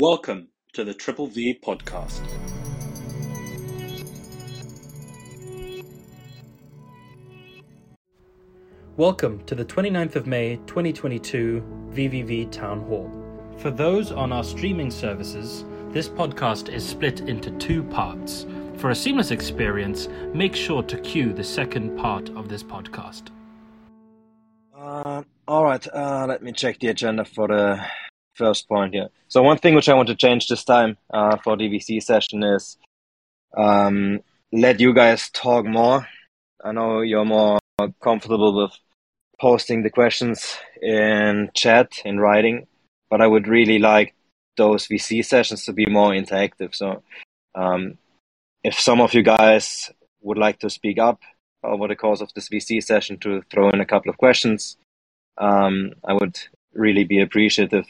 Welcome to the Triple V podcast. Welcome to the 29th of May 2022 VVV Town Hall. For those on our streaming services, this podcast is split into two parts. For a seamless experience, make sure to queue the second part of this podcast. Uh, all right, uh, let me check the agenda for the first point here. So one thing which I want to change this time uh, for DVC session is um, let you guys talk more. I know you're more comfortable with posting the questions in chat in writing, but I would really like those VC sessions to be more interactive. So um, if some of you guys would like to speak up over the course of this VC session to throw in a couple of questions, um, I would really be appreciative,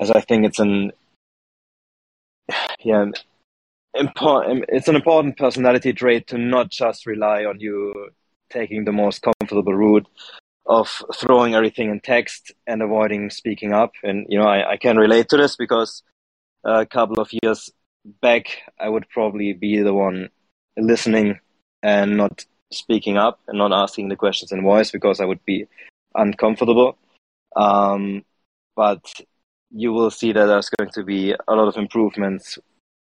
as I think it's an yeah important. It's an important personality trait to not just rely on you taking the most comfortable route of throwing everything in text and avoiding speaking up. And you know, I, I can relate to this because a couple of years back, I would probably be the one listening and not speaking up and not asking the questions in voice because I would be uncomfortable. Um, but you will see that there's going to be a lot of improvements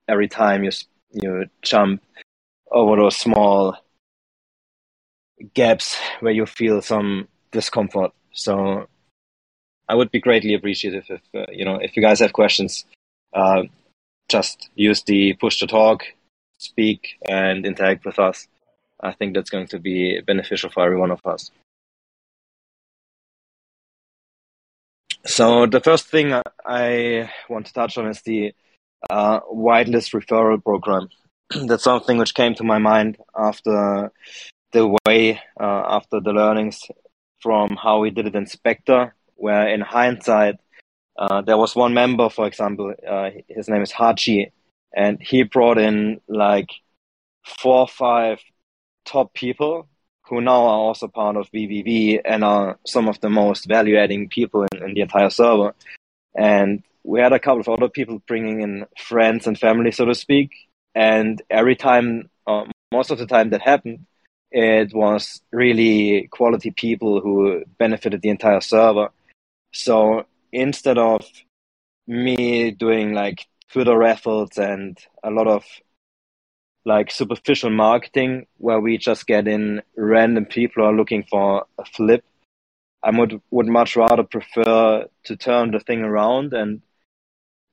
every time you you jump over those small gaps where you feel some discomfort. So I would be greatly appreciative if uh, you know if you guys have questions, uh, just use the push to talk, speak, and interact with us. I think that's going to be beneficial for every one of us. So the first thing I want to touch on is the uh, whitelist referral program. that's something which came to my mind after the way, uh, after the learnings from how we did it in Spectre, where in hindsight, uh, there was one member, for example, uh, his name is Hachi, and he brought in like four or five top people who now are also part of VVV and are some of the most value adding people in, in, the entire server. And we had a couple of other people bringing in friends and family, so to speak. And every time, uh, most of the time that happened, it was really quality people who benefited the entire server. So instead of me doing like Twitter raffles and a lot of like superficial marketing where we just get in random people are looking for a flip, I would would much rather prefer to turn the thing around. And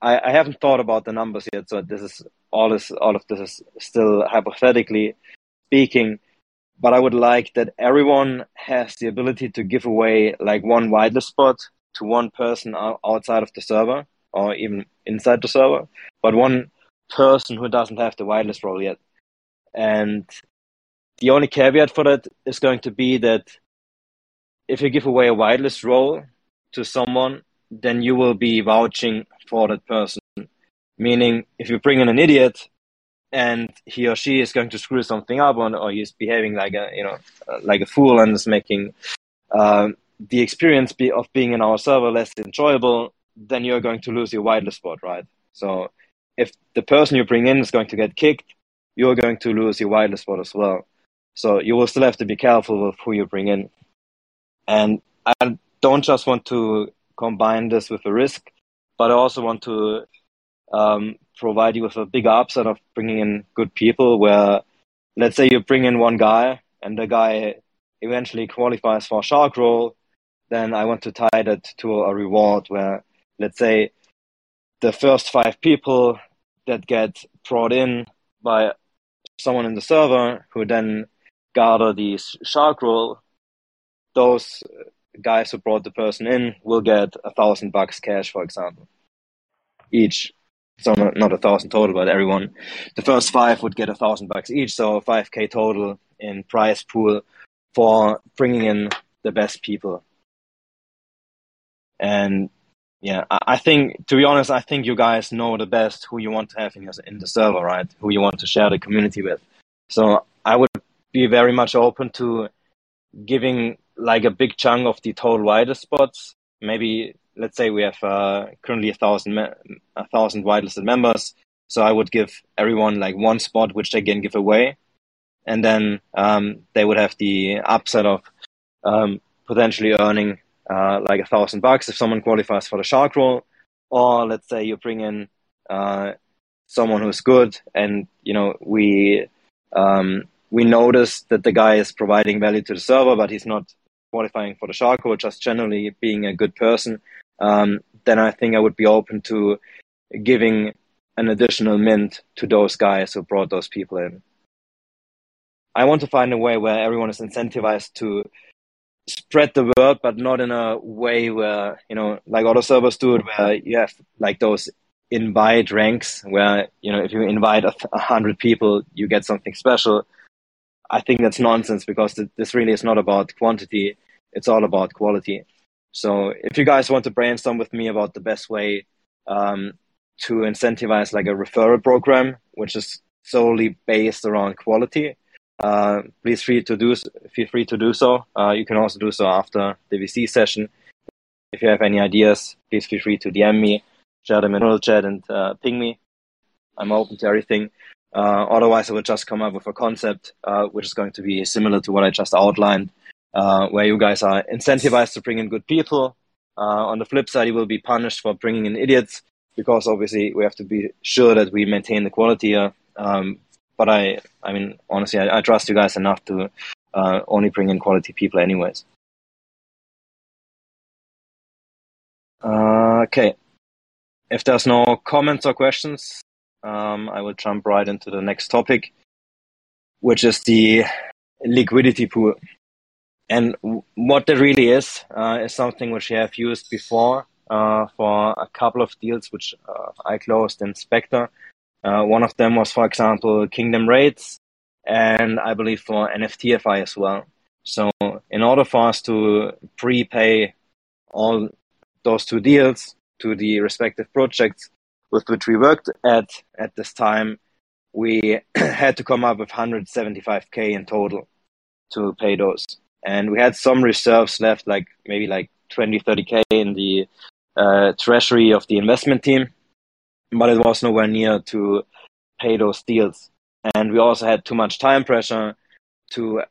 I, I haven't thought about the numbers yet, so this is all is all of this is still hypothetically speaking. But I would like that everyone has the ability to give away like one whitelist spot to one person outside of the server or even inside the server, but one person who doesn't have the whitelist role yet. And the only caveat for that is going to be that if you give away a whitelist role to someone, then you will be vouching for that person. Meaning, if you bring in an idiot, and he or she is going to screw something up on, or he's behaving like a you know like a fool and is making uh, the experience be, of being in our server less enjoyable, then you're going to lose your whitelist spot, right? So if the person you bring in is going to get kicked, you're going to lose your whitelist spot as well. So you will still have to be careful with who you bring in. And I don't just want to combine this with a risk, but I also want to um, provide you with a bigger upside of bringing in good people. Where, let's say, you bring in one guy and the guy eventually qualifies for a shark role, then I want to tie that to a reward where, let's say, the first five people that get brought in by someone in the server who then gather the shark role, those guys who brought the person in will get a thousand bucks cash, for example, each so not, not a thousand total, but everyone, the first five would get a thousand bucks each, so five k total in prize pool for bringing in the best people. And yeah, I, think to be honest, I think you guys know the best who you want to have in your, in the server, right? Who you want to share the community with. So I would be very much open to giving like a big chunk of the total whitelist spots. Maybe let's say we have uh, currently a thousand a thousand whitelisted members. So I would give everyone like one spot, which they can give away. And then um, they would have the upside of um, potentially earning uh, like a thousand bucks if someone qualifies for the shark role. Or let's say you bring in uh, someone who's good and, you know, we, um, we notice that the guy is providing value to the server, but he's not qualifying for the shark role, just generally being a good person. Um, then I think I would be open to giving an additional mint to those guys who brought those people in. I want to find a way where everyone is incentivized to spread the word, but not in a way where, you know, like other servers do it, where you have like those invite ranks where, you know, if you invite a, hundred people, you get something special. I think that's nonsense because this really is not about quantity. It's all about quality. So if you guys want to brainstorm with me about the best way um, to incentivize like a referral program, which is solely based around quality, uh, please free to do feel free to do so. Uh, you can also do so after the VC session. If you have any ideas, please feel free to DM me, share them in the chat, and uh, ping me. I'm open to everything. Uh, otherwise, I will just come up with a concept uh, which is going to be similar to what I just outlined where you guys are incentivized to bring in good people. On the flip side, you will be punished for bringing in idiots because obviously we have to be sure that we maintain the quality here. Um, but I, I mean, honestly, I, I trust you guys enough to uh, only bring in quality people, anyways. Uh, okay. If there's no comments or questions, um, I will jump right into the next topic, which is the liquidity pool. And what that really is, uh, is something which we have used before uh, for a couple of deals which uh, I closed in Spectre. Uh, one of them was, for example, Kingdom Raids, and I believe for NFTFI as well. So, in order for us to prepay all those two deals to the respective projects with which we worked at at this time, we had to come up with 175k in total to pay those and we had some reserves left, like maybe like 20, 30k in the uh, treasury of the investment team, but it was nowhere near to pay those deals. And we also had too much time pressure to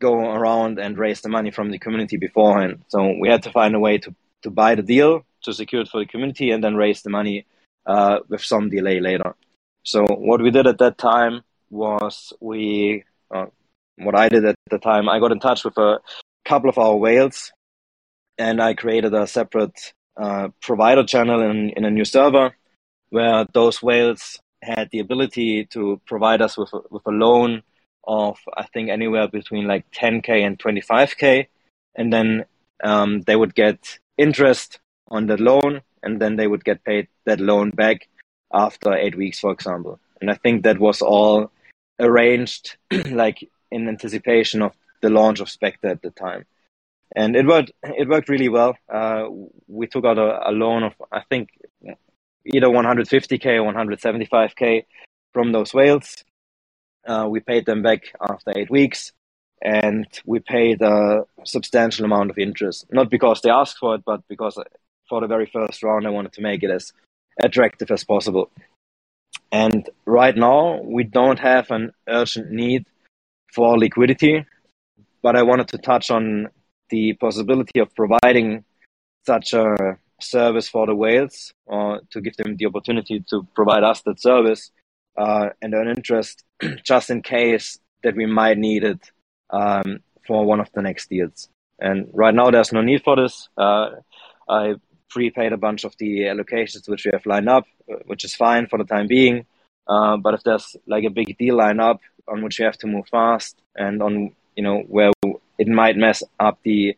go around and raise the money from the community beforehand. So we had to find a way to, to buy the deal, to secure it for the community, and then raise the money uh, with some delay later. So what we did at that time was we uh, what I did at the time, I got in touch with a couple of our whales and I created a separate uh, provider channel in, in a new server where those whales had the ability to provide us with a, with a loan of I think anywhere between like 10k and 25k, and then um, they would get interest on the loan, and then they would get paid that loan back after eight weeks, for example. And I think that was all arranged like in anticipation of the launch of Spectre at the time. And it worked. It worked really well. Uh, we took out a, a, loan of I think either 150k or 175k from those whales. Uh, we paid them back after eight weeks, and we paid a substantial amount of interest. Not because they asked for it, but because for the very first round, I wanted to make it as attractive as possible. And right now, we don't have an urgent need for liquidity, but I wanted to touch on the possibility of providing such a service for the whales or to give them the opportunity to provide us that service uh, and earn interest just in case that we might need it um, for one of the next deals. And right now, there's no need for this. Uh, I prepaid a bunch of the allocations which we have lined up, uh, which is fine for the time being. Uh, but if there's like a big deal line up on which we have to move fast and on you know where it might mess up the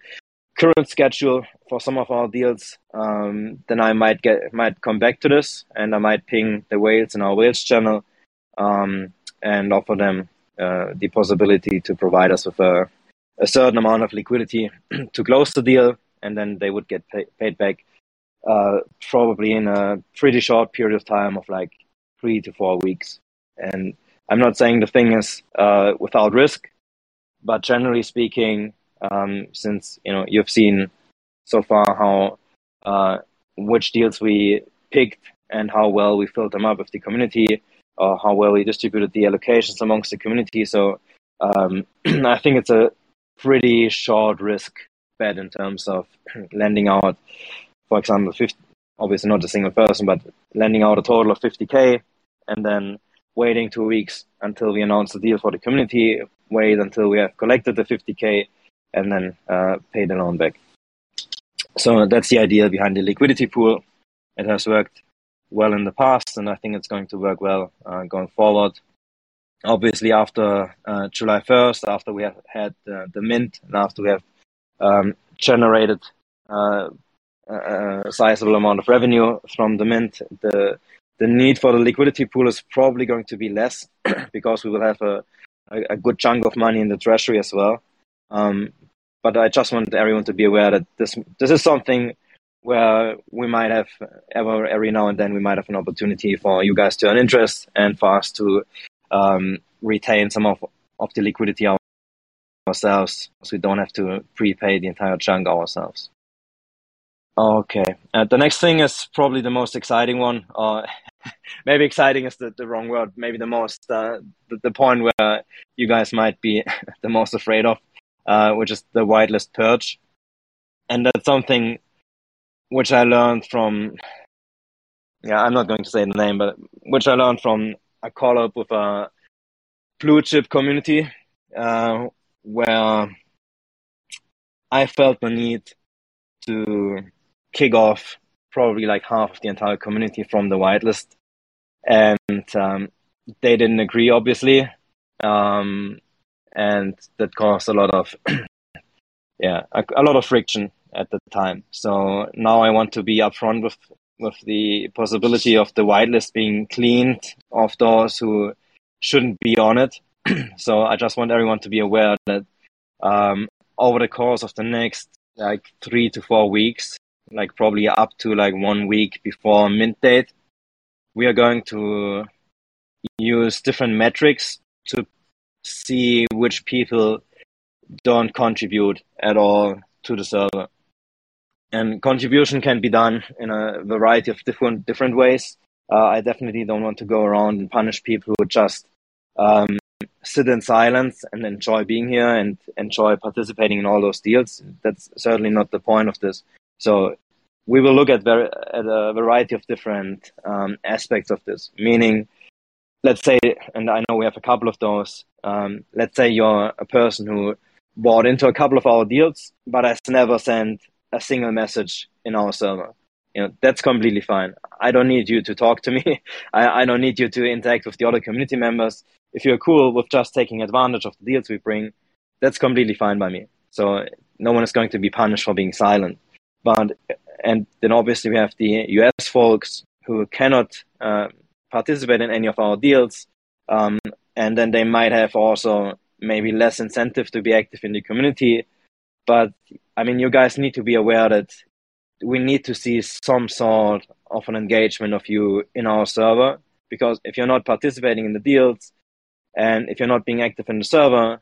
current schedule for some of our deals, um, then I might get might come back to this and I might ping the whales in our whales channel um, and offer them uh, the possibility to provide us with a, a certain amount of liquidity to close the deal, and then they would get pay, paid back uh, probably in a pretty short period of time of like three to four weeks. And I'm not saying the thing is uh, without risk, but generally speaking, um, since you know you've seen so far how uh, which deals we picked and how well we filled them up with the community or how well we distributed the allocations amongst the community. So um, I think it's a pretty short risk bet in terms of lending out, for example, 50, obviously not a single person, but lending out a total of 50k and then waiting two weeks until we announce the deal for the community, wait until we have collected the 50k, and then uh, pay the loan back. So that's the idea behind the liquidity pool. It has worked well in the past, and I think it's going to work well uh, going forward. Obviously, after uh, July 1st, after we have had uh, the mint, and after we have um, generated uh, a sizable amount of revenue from the mint, the the need for the liquidity pool is probably going to be less because we will have a, a, a good chunk of money in the treasury as well. Um, but I just want everyone to be aware that this this is something where we might have ever every now and then we might have an opportunity for you guys to earn interest and for us to um, retain some of, of the liquidity ourselves so we don't have to prepay the entire chunk ourselves. Okay. Uh, the next thing is probably the most exciting one. Uh, maybe exciting is the, the wrong word. Maybe the most, uh, the, the, point where you guys might be the most afraid of, uh, which is the whitelist purge. And that's something which I learned from, yeah, I'm not going to say the name, but which I learned from a call up with a blue chip community, uh, where I felt the need to kick off probably like half of the entire community from the whitelist, and um, they didn't agree, obviously, um, and that caused a lot of yeah a, a, lot of friction at the time. So now I want to be upfront with with the possibility of the whitelist being cleaned of those who shouldn't be on it. so I just want everyone to be aware that um, over the course of the next like three to four weeks, like probably up to like one week before mint date, we are going to use different metrics to see which people don't contribute at all to the server. And contribution can be done in a variety of different different ways. Uh, I definitely don't want to go around and punish people who just um, sit in silence and enjoy being here and enjoy participating in all those deals. That's certainly not the point of this. So we will look at, ver- at a variety of different um, aspects of this. Meaning, let's say, and I know we have a couple of those. Um, let's say you're a person who bought into a couple of our deals, but has never sent a single message in our server. You know, that's completely fine. I don't need you to talk to me. I, I don't need you to interact with the other community members. If you're cool with just taking advantage of the deals we bring, that's completely fine by me. So no one is going to be punished for being silent. But and then obviously we have the US folks who cannot uh, participate in any of our deals, um, and then they might have also maybe less incentive to be active in the community. But I mean, you guys need to be aware that we need to see some sort of an engagement of you in our server because if you're not participating in the deals and if you're not being active in the server,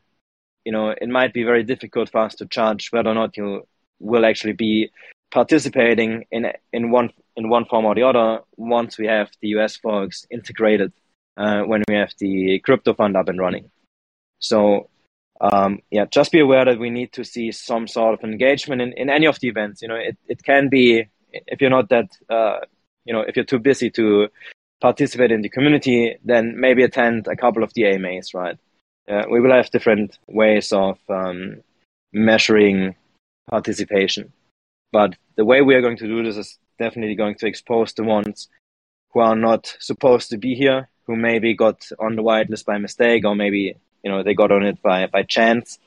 you know, it might be very difficult for us to judge whether or not you will actually be participating in in one in one form or the other once we have the US folks integrated uh, when we have the crypto fund up and running. So um, yeah, just be aware that we need to see some sort of engagement in, in any of the events. You know, it, it can be if you're not that uh, you know if you're too busy to participate in the community, then maybe attend a couple of the AMAs, right? Uh, we will have different ways of um, measuring participation. But the way we are going to do this is definitely going to expose the ones who are not supposed to be here, who maybe got on the whitelist by mistake, or maybe you know they got on it by by chance.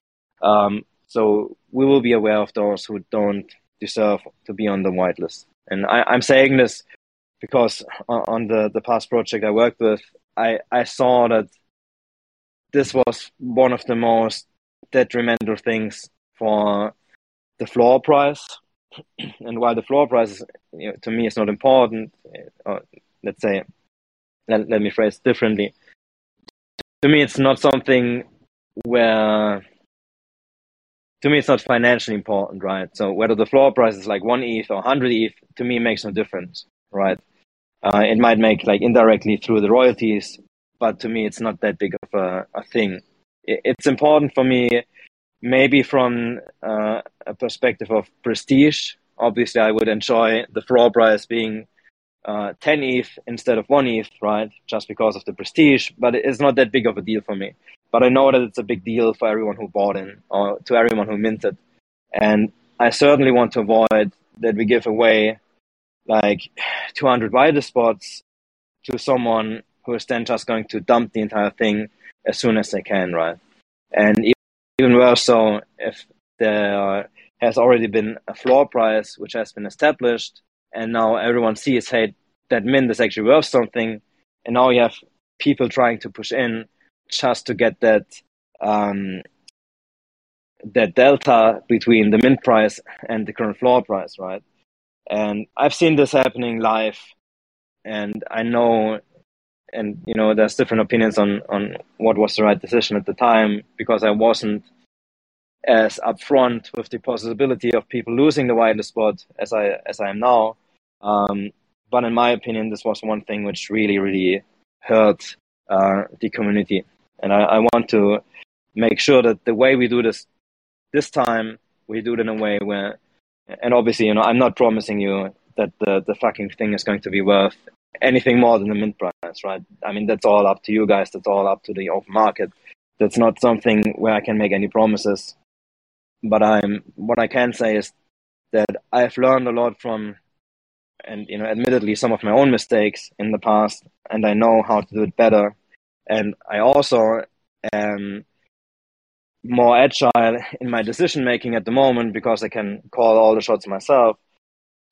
Um, so we will be aware of those who don't deserve to be on the whitelist. And I, I'm saying this because on the the past project I worked with, I I saw that this was one of the most detrimental things for the floor price and while the floor price you know, to me is not important, uh, let's say, let, let me phrase differently. To me, it's not something where, to me, it's not financially important, right? So whether the floor price is like one ETH or 100 ETH, to me, makes no difference, right? Uh, it might make like indirectly through the royalties, but to me, it's not that big of a, a thing. It, it's important for me, maybe from uh, a perspective of prestige. Obviously, I would enjoy the floor price being uh, 10 ETH instead of 1 ETH, right? Just because of the prestige, but it's not that big of a deal for me. But I know that it's a big deal for everyone who bought in or to everyone who minted. And I certainly want to avoid that we give away like 200 wider spots to someone who is then just going to dump the entire thing as soon as they can, right? And even worse so if there has already been a floor price which has been established and now everyone sees, hey, that mint is actually worth something. And now you have people trying to push in just to get that um, that delta between the mint price and the current floor price, right? And I've seen this happening live, and I know, and you know, there's different opinions on on what was the right decision at the time because I wasn't as upfront with the possibility of people losing the whitelist spot as I as I am now. Um, but in my opinion, this was one thing which really, really hurt uh, the community, and I, I want to make sure that the way we do this this time, we do it in a way where, and obviously, you know, I'm not promising you that the the fucking thing is going to be worth anything more than the mint price, right? I mean, that's all up to you guys. That's all up to the open market. That's not something where I can make any promises. But I'm what I can say is that I've learned a lot from and you know admittedly some of my own mistakes in the past and i know how to do it better and i also am more agile in my decision making at the moment because i can call all the shots myself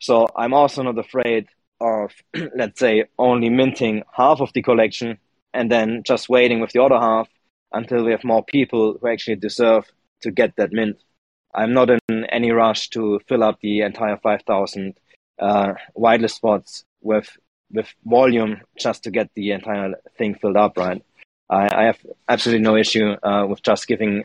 so i'm also not afraid of let's say only minting half of the collection and then just waiting with the other half until we have more people who actually deserve to get that mint i'm not in any rush to fill up the entire 5000 uh, whitelist spots with with volume just to get the entire thing filled up, right? I, I have absolutely no issue uh, with just giving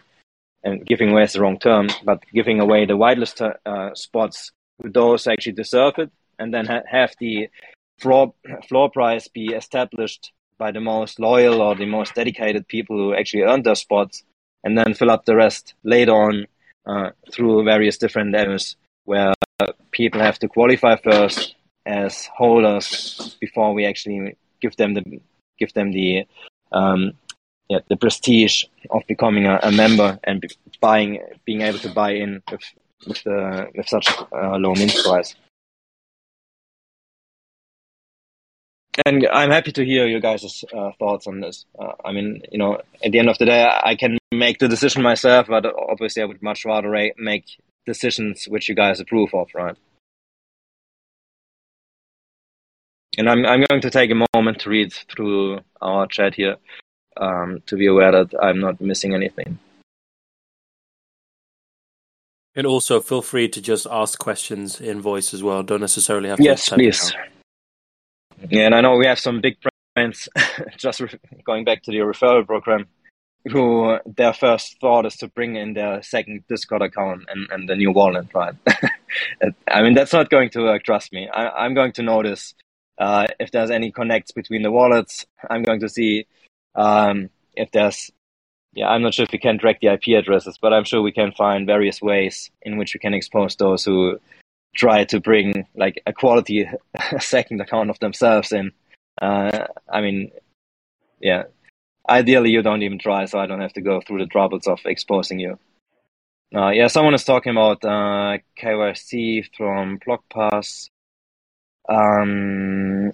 and giving away is the wrong term, but giving away the whitelist uh, spots to those who actually deserve it, and then ha- have the floor floor price be established by the most loyal or the most dedicated people who actually earned their spots, and then fill up the rest later on uh, through various different avenues where people have to qualify first as holders before we actually give them the give them the um, yeah, the prestige of becoming a, a, member and buying being able to buy in with with, the, with such a low mint price. And I'm happy to hear your guys' uh, thoughts on this. Uh, I mean, you know, at the end of the day, I can make the decision myself, but obviously, I would much rather make decisions which you guys approve of, right? And I'm I'm going to take a moment to read through our chat here um, to be aware that I'm not missing anything. And also, feel free to just ask questions in voice as well. Don't necessarily have to. Yes, please. Yeah, and I know we have some big friends. just re- going back to the referral program, who their first thought is to bring in their second Discord account and, and the new wallet, right? I mean, that's not going to work, trust me. I, am going to notice uh, if there's any connects between the wallets. I'm going to see um, if there's, yeah, I'm not sure if we can track the IP addresses, but I'm sure we can find various ways in which we can expose those who try to bring like a quality second account of themselves in. Uh, I mean, yeah, ideally you don't even try, so I don't have to go through the troubles of exposing you. Uh, yeah, someone is talking about uh, KYC from BlockPass. Um,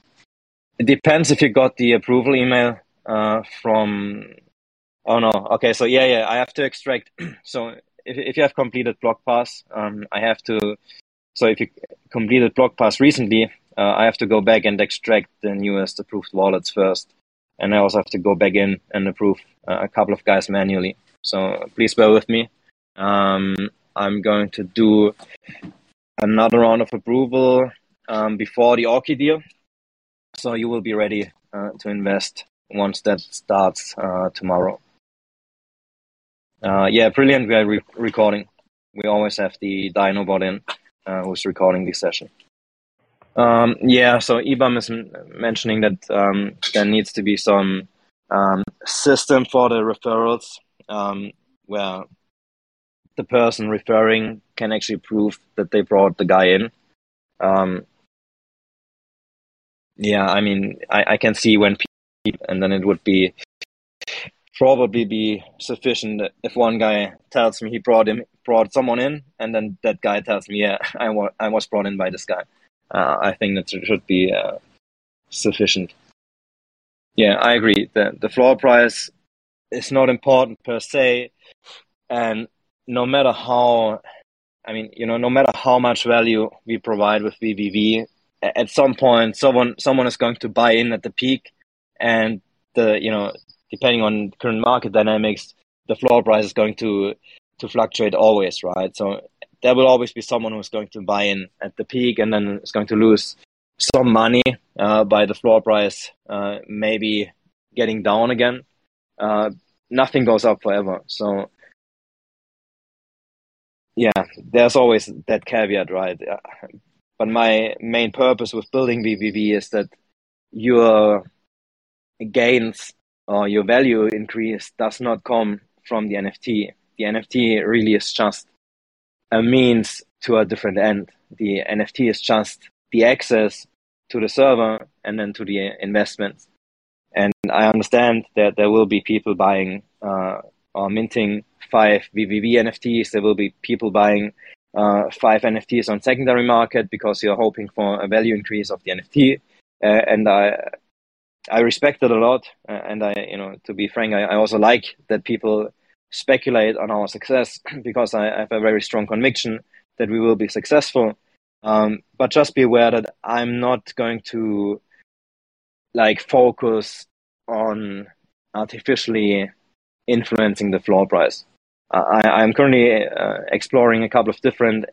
it depends if you got the approval email uh, from. Oh no. Okay, so yeah, yeah, I have to extract. so if if you have completed BlockPass, um, I have to. So if you completed BlockPass recently, uh, I have to go back and extract the newest approved wallets first and I also have to go back in and approve uh, a couple of guys manually. So please bear with me. Um, I'm going to do another round of approval um, before the Orky deal, so you will be ready uh, to invest once that starts uh, tomorrow. Uh, yeah, brilliant. We are re- recording. We always have the Dino bot in uh, who's recording this session. Um, yeah, so IBAM is mentioning that um, there needs to be some um, system for the referrals um, where the person referring can actually prove that they brought the guy in. Um, yeah, I mean, I, I can see when people, and then it would be probably be sufficient if one guy tells me he brought him brought someone in, and then that guy tells me, yeah, I, wa- I was brought in by this guy. Uh, I think that should be uh, sufficient. Yeah, I agree. The the floor price is not important per se, and no matter how, I mean, you know, no matter how much value we provide with VVV, at some point, someone someone is going to buy in at the peak, and the you know, depending on current market dynamics, the floor price is going to to fluctuate always, right? So there will always be someone who's going to buy in at the peak, and then is going to lose some money uh, by the floor price, uh, maybe getting down again. Uh, nothing goes up forever, so yeah, there's always that caveat, right? But my main purpose with building VVV is that your gains or your value increase does not come from the NFT. The NFT really is just a means to a different end. The NFT is just the access to the server and then to the investments. And I understand that there will be people buying uh, or minting five VVV NFTs. There will be people buying uh, five NFTs on secondary market because you're hoping for a value increase of the NFT. Uh, and I, I respect it a lot. Uh, and I, you know, to be frank, I, I, also like that people speculate on our success because I, I, have a very strong conviction that we will be successful. Um, but just be aware that I'm not going to like focus on artificially influencing the floor price. I, am currently uh, exploring a couple of different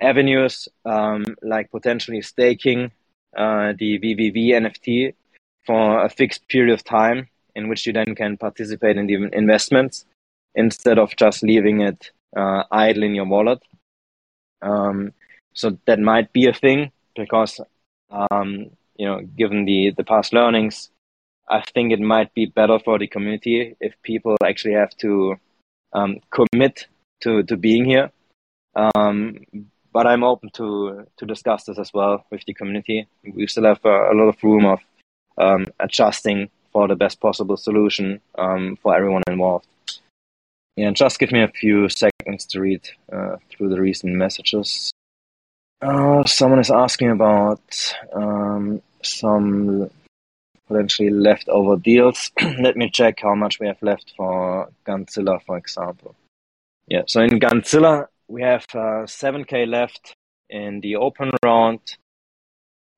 avenues, um, like potentially staking uh, the VVV NFT for a fixed period of time, in which you then can participate in the investments instead of just leaving it uh, idle in your wallet. Um, so that might be a thing because, um, you know, given the the past learnings, I think it might be better for the community if people actually have to um, commit to, to being here. Um, but I'm open to, to discuss this as well with the community. We still have a, a lot of room of um, adjusting for the best possible solution um, for everyone involved. Yeah, just give me a few seconds to read uh, through the recent messages. Uh, someone is asking about um, some potentially leftover deals. Let me check how much we have left for Gunzilla, for example. Yeah, so in Gunzilla, we have uh, 7k left in the open round,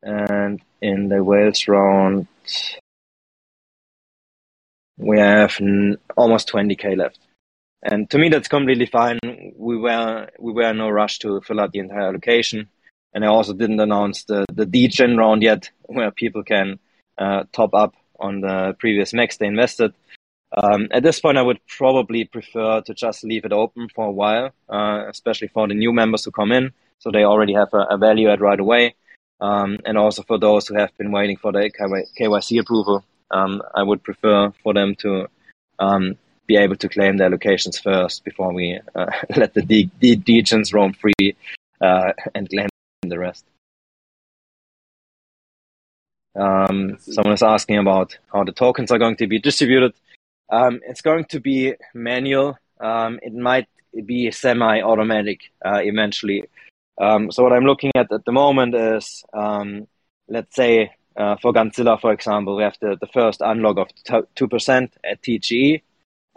and in the whales round, we have almost 20k left. And to me, that's completely fine. We were we were in no rush to fill out the entire allocation, and I also didn't announce the the degen round yet, where people can uh, top up on the previous max they invested. Um, at this point, I would probably prefer to just leave it open for a while, uh, especially for the new members who come in, so they already have a, a value add right away. Um, and also for those who have been waiting for the KYC approval, um, I would prefer for them to um, be able to claim their locations first before we uh, let the de- de- degens roam free uh, and claim the rest. Um, someone is asking about how the tokens are going to be distributed. Um, it's going to be manual. Um, it might be semi-automatic uh, eventually. Um, so what I'm looking at at the moment is, um, let's say uh, for Gunzilla, for example, we have the, the first unlock of two percent at TGE.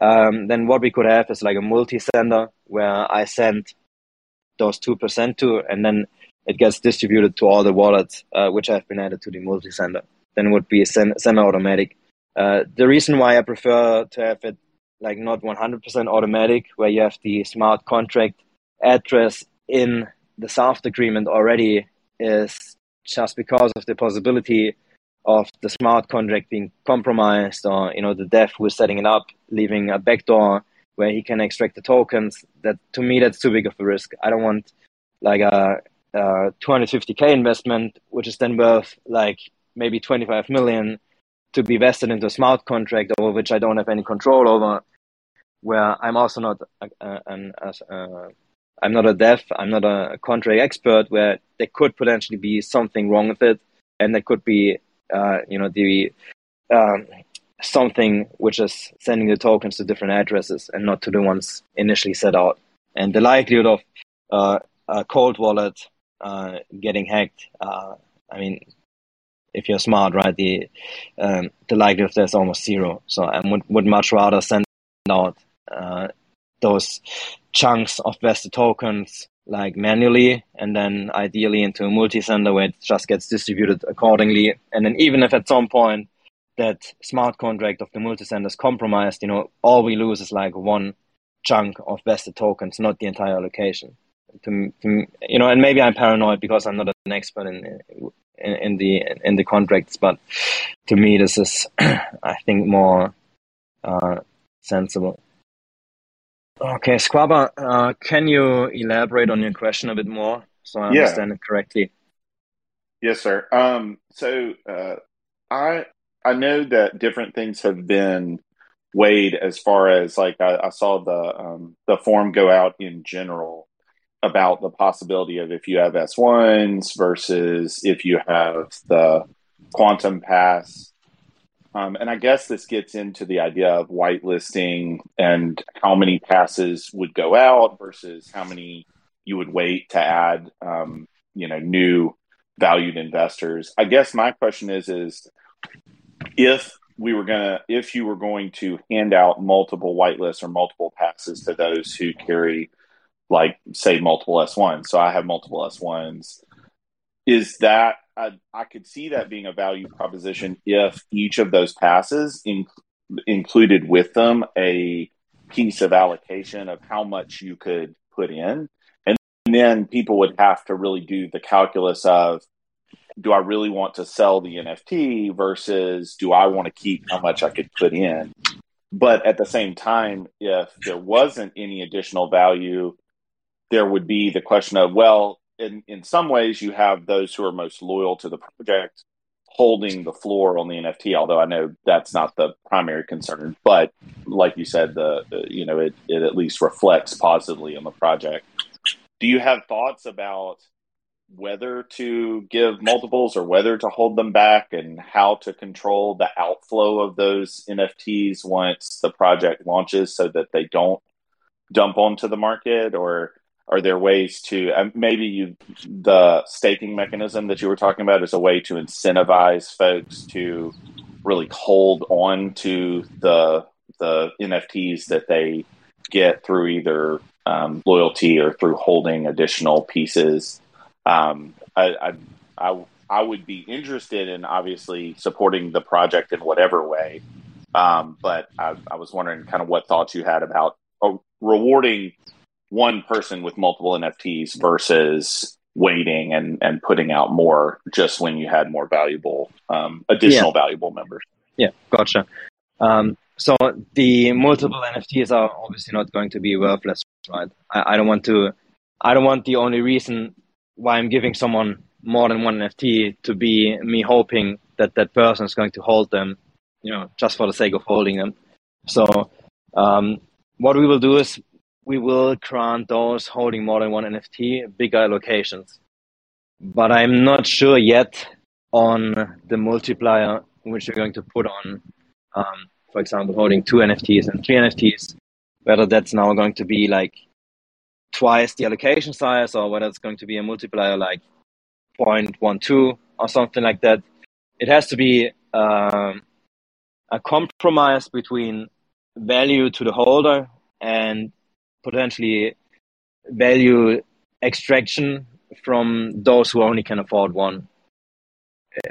Um, then what we could have is like a multi-sender where I send those two percent to, and then it gets distributed to all the wallets uh, which have been added to the multi-sender. Then it would be semi-automatic. Uh, the reason why I prefer to have it like not 100% automatic, where you have the smart contract address in the SAFT agreement already, is just because of the possibility of the smart contract being compromised, or you know the dev who is setting it up leaving a backdoor where he can extract the tokens. That to me, that's too big of a risk. I don't want like a uh, 250k investment, which is then worth like maybe 25 million to be vested into a smart contract over which I don't have any control over, where I'm also not an, uh, I'm not a dev, I'm not a contract expert, where there could potentially be something wrong with it, and there could be, uh, you know, the um, something which is sending the tokens to different addresses and not to the ones initially set out. And the likelihood of uh, a cold wallet uh, getting hacked, uh, I mean, if you're smart, right, the um, the likelihood is almost zero. So I would, would much rather send out uh, those chunks of vested tokens like manually and then ideally into a multi-sender where it just gets distributed accordingly. And then even if at some point that smart contract of the multi-sender is compromised, you know, all we lose is like one chunk of vested tokens, not the entire allocation. To, to, you know, and maybe I'm paranoid because I'm not an expert in, in, in the in the contracts, but to me, this is, I think, more uh, sensible. Okay, Squaba, uh, can you elaborate on your question a bit more so I understand yeah. it correctly? Yes, sir. Um, so uh, I I know that different things have been weighed as far as like I, I saw the um, the form go out in general about the possibility of if you have S ones versus if you have the quantum pass. Um, and I guess this gets into the idea of whitelisting and how many passes would go out versus how many you would wait to add, um, you know, new valued investors. I guess my question is, is if we were gonna if you were going to hand out multiple whitelists or multiple passes to those who carry like say multiple S1s. So I have multiple S1s. Is that I, I could see that being a value proposition if each of those passes in, included with them a piece of allocation of how much you could put in. And then people would have to really do the calculus of do I really want to sell the NFT versus do I want to keep how much I could put in? But at the same time, if there wasn't any additional value, there would be the question of, well, in, in some ways, you have those who are most loyal to the project holding the floor on the NFT, although I know that's not the primary concern. But like you said, the, the you know, it, it at least reflects positively on the project. Do you have thoughts about whether to give multiples or whether to hold them back and how to control the outflow of those NFTs once the project launches so that they don't dump onto the market or are there ways to maybe you the staking mechanism that you were talking about is a way to incentivize folks to really hold on to the the NFTs that they get through either um, loyalty or through holding additional pieces um, I, I, I, I, would be interested in obviously supporting the project in whatever way. Um, but I, I, was wondering kind of what thoughts you had about uh, rewarding one person with multiple NFTs versus waiting and, and putting out more just when you had more valuable, um, additional yeah. valuable members. Yeah, gotcha. Um, so the multiple NFTs are obviously not going to be worthless, right? I, I don't want to. I don't want the only reason why I'm giving someone more than one NFT to be me hoping that that person is going to hold them, you know, just for the sake of holding them. So um, what we will do is we will grant those holding more than one NFT bigger allocations. But I'm not sure yet on the multiplier which we're going to put on, um, for example, holding two NFTs and three NFTs, whether that's now going to be like twice the allocation size or whether it's going to be a multiplier like 0.12 or something like that. It has to be um, a compromise between value to the holder and potentially value extraction from those who only can afford one,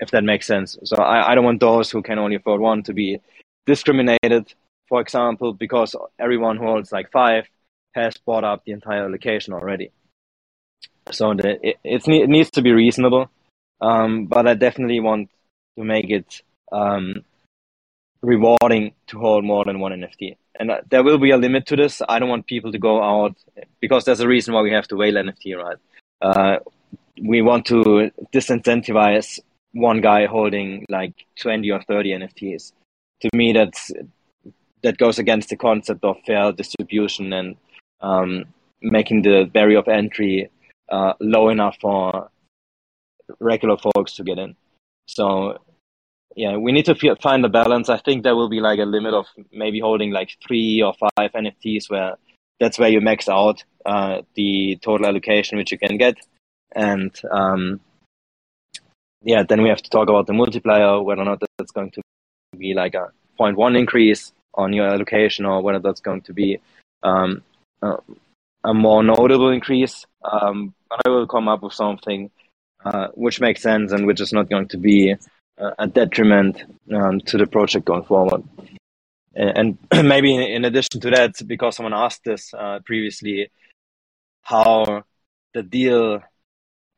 if that makes sense. So I, I don't want those who can only afford one to be discriminated, for example, because everyone who holds like five has bought up the entire location already. So the, it, it needs to be reasonable, um, but I definitely want to make it um, rewarding to hold more than one NFT. And there will be a limit to this. I don't want people to go out because there's a reason why we have to whale NFT, right? Uh, we want to disincentivize one guy holding like 20 or 30 NFTs. To me, that's that goes against the concept of fair distribution and um, making the barrier of entry uh, low enough for regular folks to get in. So, yeah, we need to find the balance. I think there will be like a limit of maybe holding like three or five NFTs where that's where you max out uh, the total allocation which you can get. And um, yeah, then we have to talk about the multiplier, whether or not that's going to be like a 0.1 increase on your allocation or whether that's going to be um, uh, a more notable increase. Um, but I will come up with something uh, which makes sense and which is not going to be a detriment um, to the project going forward. And, maybe in addition to that, because someone asked this uh, previously, how the deal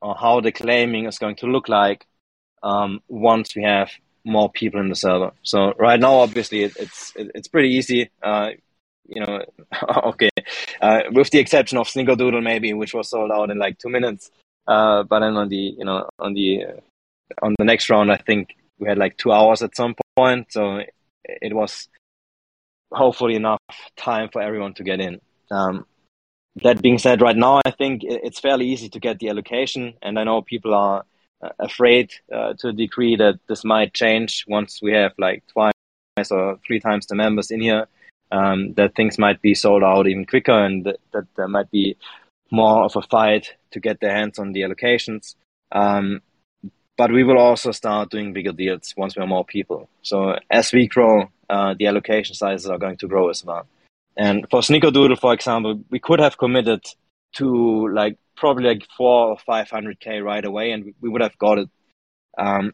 or how the claiming is going to look like um, once we have more people in the server. So right now, obviously, it, it's it, it's pretty easy. Uh, you know, okay, uh, with the exception of Snickerdoodle maybe, which was sold out in like two minutes. Uh, but then on the you know on the on the next round, I think we had like two hours at some point. So it was hopefully enough time for everyone to get in. Um, that being said, right now I think it's fairly easy to get the allocation, and I know people are uh, afraid uh, to a degree that this might change once we have like twice or three times the members in here. Um, that things might be sold out even quicker, and that, that, there might be more of a fight to get their hands on the allocations. Um, but we will also start doing bigger deals once we have more people. So as we grow, uh, the allocation sizes are going to grow as well. And for Snickerdoodle, for example, we could have committed to like probably like four or five hundred k right away, and we would have got it. Um,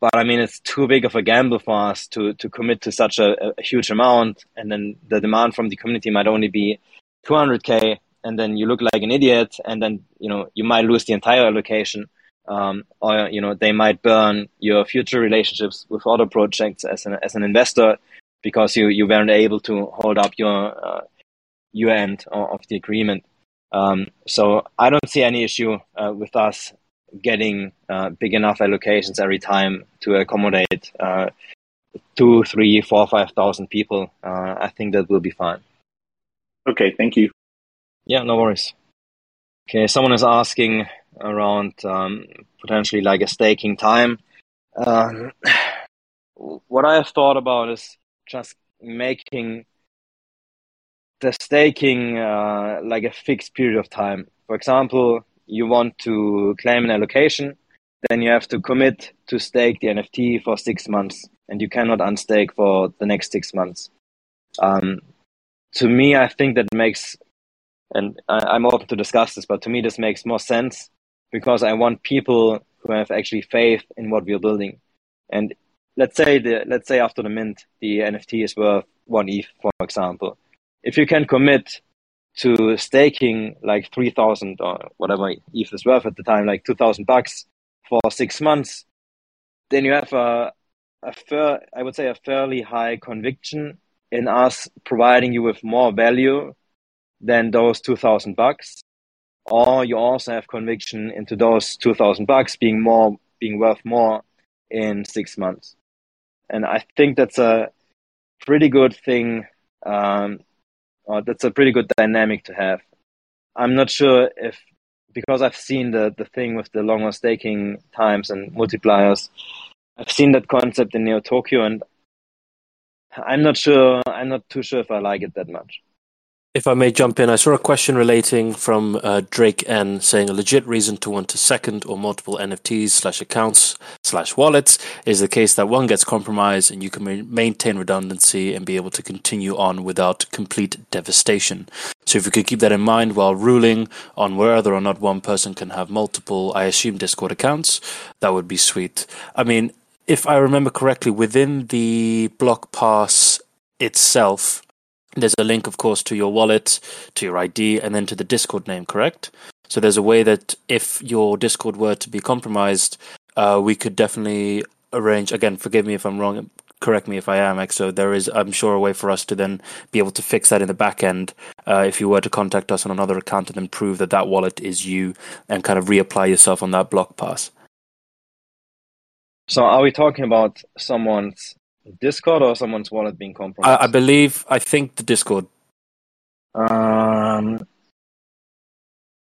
but I mean, it's too big of a gamble for us to to commit to such a, a huge amount, and then the demand from the community might only be two hundred k, and then you look like an idiot, and then you know you might lose the entire allocation. Um, or you know they might burn your future relationships with other projects as an as an investor because you you weren't able to hold up your uh, your end of the agreement. Um, so I don't see any issue uh, with us getting uh, big enough allocations every time to accommodate uh, two, three, four, five thousand people. Uh, I think that will be fine. Okay, thank you. Yeah, no worries. Okay, someone is asking around um, potentially like a staking time. Um, what I have thought about is just making the staking uh, like a fixed period of time. For example, you want to claim an allocation, then you have to commit to stake the NFT for six months, and you cannot unstake for the next six months. Um, to me, I think that makes, and I, am open to discuss this, but to me, this makes more sense because I want people who have actually faith in what we're building. And let's say the let's say after the mint, the NFT is worth one ETH, for example if you can commit to staking like 3000 or whatever ETH is worth at the time, like 2000 bucks for six months, then you have a, a fair, I would say a fairly high conviction in us providing you with more value than those 2000 bucks. Or you also have conviction into those 2000 bucks being more, being worth more in six months. And I think that's a pretty good thing um, uh, that's a pretty good dynamic to have. I'm not sure if because I've seen the the thing with the longer staking times and multipliers. I've seen that concept in Neo Tokyo, and I'm not sure. I'm not too sure if I like it that much. If I may jump in, I saw a question relating from uh, Drake N saying a legit reason to want to second or multiple NFTs slash accounts slash wallets is the case that one gets compromised and you can ma- maintain redundancy and be able to continue on without complete devastation. So if you could keep that in mind while ruling on whether or not one person can have multiple, I assume Discord accounts, that would be sweet. I mean, if I remember correctly, within the BlockPass itself, there's a link, of course, to your wallet, to your ID, and then to the Discord name, correct? So there's a way that if your Discord were to be compromised, uh, we could definitely arrange. Again, forgive me if I'm wrong. correct me if I am, Exo, there is, I'm sure, a way for us to then be able to fix that in the back end uh, if you were to contact us on another account and then prove that that wallet is you and kind of reapply yourself on that BlockPass. So, are we talking about someone's Discord or someone's wallet being compromised? I, I believe, I think the Discord. Um,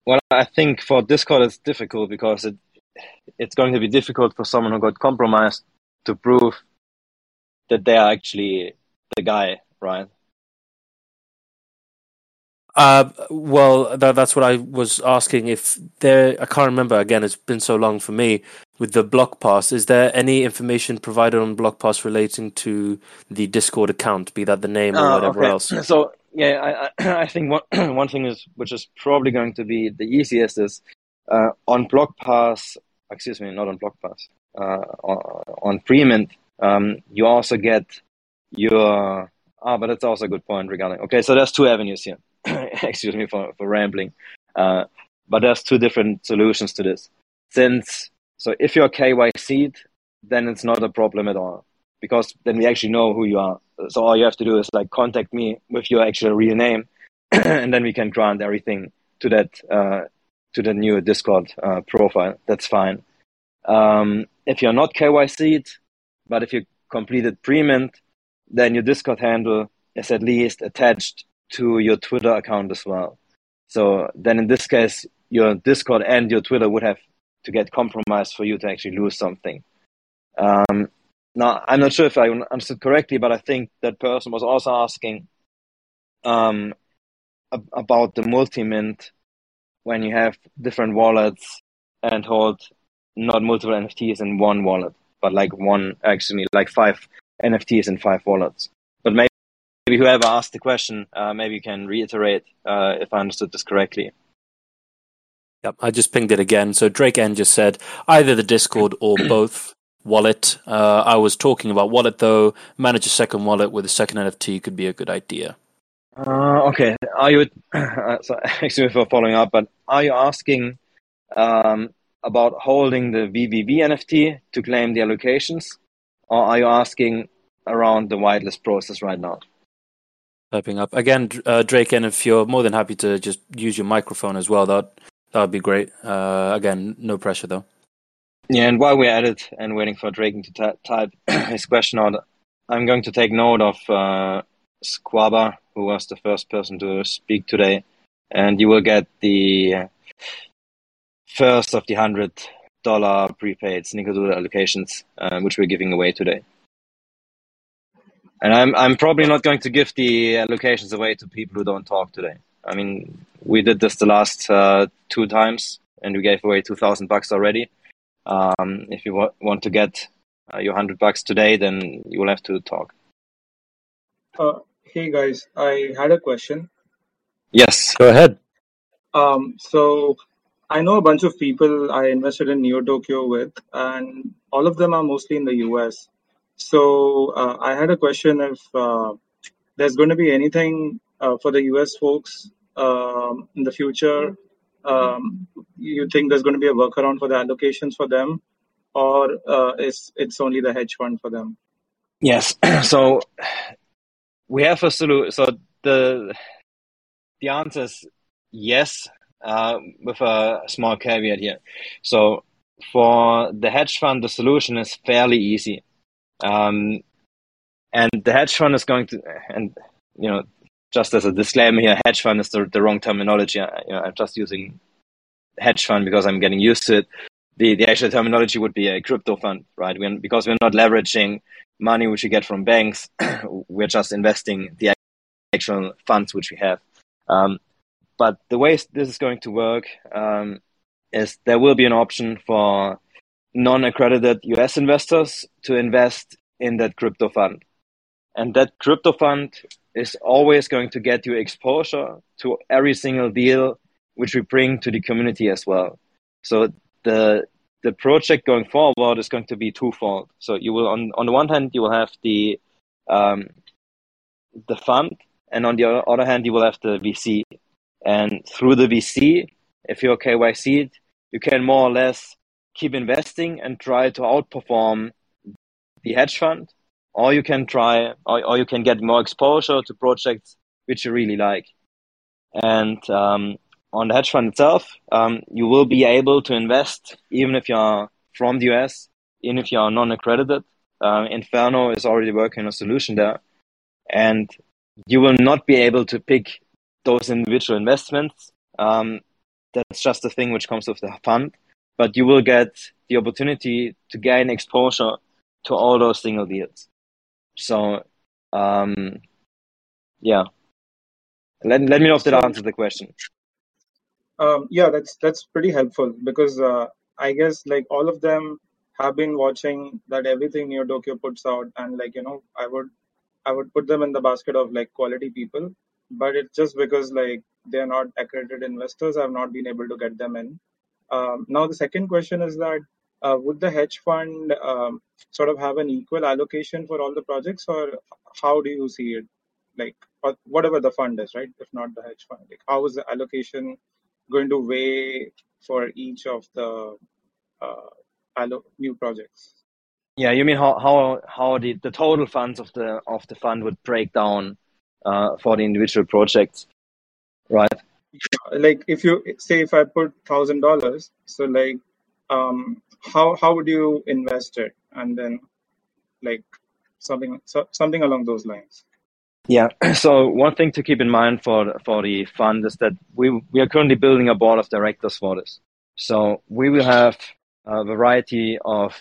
well, I think for Discord it's difficult because it it's going to be difficult for someone who got compromised to prove that they are actually the guy, right? Uh, well, that, that's what I was asking. If there, I can't remember. Again, it's been so long for me. With the BlockPass, is there any information provided on BlockPass relating to the Discord account, be that the name or Uh, whatever okay. else? So yeah, I, I, think one one thing is which is probably going to be the easiest is uh, on BlockPass. Excuse me, not on BlockPass. Uh, on, on Premint, um, you also get your. Ah, but that's also a good point regarding. Okay, so there's two avenues here. excuse me for for rambling, uh, but there's two different solutions to this. Since so if you're KYC'd, then it's not a problem at all because then we actually know who you are. So all you have to do is like contact me with your actual real name, and then we can grant everything to that uh, to the new Discord uh, profile. That's fine. Um, if you're not KYC'd, but if you completed pre-mint, then your Discord handle is at least attached to your Twitter account as well. So then in this case, your Discord and your Twitter would have to get compromised for you to actually lose something. Um, now, I'm not sure if I understood correctly, but I think that person was also asking um, ab- about the multi-mint when you have different wallets and hold not multiple NFTs in one wallet, but like one, actually, like five NFTs in five wallets. But maybe, maybe whoever asked the question, uh, maybe you can reiterate uh, if I understood this correctly. Yep, I just pinged it again. So Drake N just said either the Discord or both wallet. Uh, I was talking about wallet though. Manage a second wallet with a second NFT could be a good idea. Uh, okay. Are you? so, excuse me for following up, but are you asking um, about holding the VVV NFT to claim the allocations, or are you asking around the whitelist process right now? Typing up again, uh, Drake, and if you're more than happy to just use your microphone as well, that that would be great. Uh, again, no pressure though. Yeah, and while we're at it and waiting for Draken to t- type his question out, I'm going to take note of uh, Squaba, who was the first person to speak today, and you will get the first of the hundred dollar prepaid Snickerdoodle allocations, uh, which we're giving away today. And I'm I'm probably not going to give the allocations away to people who don't talk today. I mean, we did this the last uh, two times, and we gave away two thousand bucks already. Um, if you wa- want to get uh, your hundred bucks today, then you will have to talk. Uh, hey guys, I had a question. Yes. Go ahead. Um, so I know a bunch of people I invested in Neo Tokyo with, and all of them are mostly in the US. So uh, I had a question if uh, there's going to be anything uh, for the US folks um, in the future. Um, you think there's going to be a workaround for the allocations for them, or uh, is it's only the hedge fund for them? Yes. so we have a solution. So the the answer is yes, uh, with a small caveat here. So for the hedge fund, the solution is fairly easy. Um, and the hedge fund is going to, and you know, just as a disclaimer here, hedge fund is the, the wrong terminology. I, you know, I'm just using hedge fund because I'm getting used to it. The the actual terminology would be a crypto fund, right? We're, because we're not leveraging money which we get from banks. we're just investing the actual funds which we have. Um, but the way this is going to work um, is there will be an option for non-accredited US investors to invest in that crypto fund. And that crypto fund is always going to get you exposure to every single deal which we bring to the community as well. So the the project going forward is going to be twofold. So you will on on the one hand you will have the um, the fund, and on the other hand you will have the VC. And through the VC, if you're KYC, you can more or less keep investing and try to outperform the hedge fund or you can try, or, or you can get more exposure to projects which you really like. And um, on the hedge fund itself, um, you will be able to invest even if you are from the US, even if you are non-accredited. Uh, Inferno is already working on a solution there, and you will not be able to pick those individual investments. Um, that's just a thing which comes with the fund, but you will get the opportunity to gain exposure to all those single deals. So, um, yeah. Let, let me know if that answers the question. Um, yeah, that's that's pretty helpful because uh, I guess like all of them have been watching that everything NeoTokyo puts out, and like you know, I would I would put them in the basket of like quality people, but it's just because like they're not accredited investors, I've not been able to get them in. Um, now the second question is that uh, would the hedge fund um, sort of have an equal allocation for all the projects, or how do you see it? Like whatever the fund is, right? If not the hedge fund, like how is the allocation going to weigh for each of the uh, new projects? Yeah, you mean how how how the, the total funds of the of the fund would break down uh, for the individual projects, right? Like if you say if I put thousand dollars, so like um, how how would you invest it, and then like something so, something along those lines. Yeah. So one thing to keep in mind for for the fund is that we we are currently building a board of directors for this. So we will have a variety of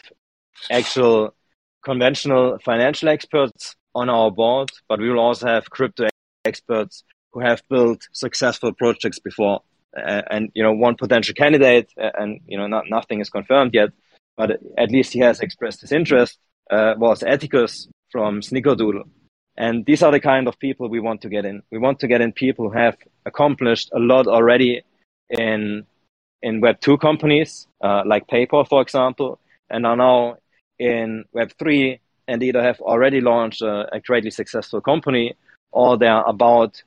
actual conventional financial experts on our board, but we will also have crypto experts who have built successful projects before. Uh, and you know, one potential candidate, uh, and you know, not, nothing is confirmed yet, but at least he has expressed his interest. Uh, was Atticus from Snickerdoodle, and these are the kind of people we want to get in. We want to get in people who have accomplished a lot already in in Web two companies, uh, like PayPal, for example, and are now in Web three and either have already launched a, a greatly successful company or they're about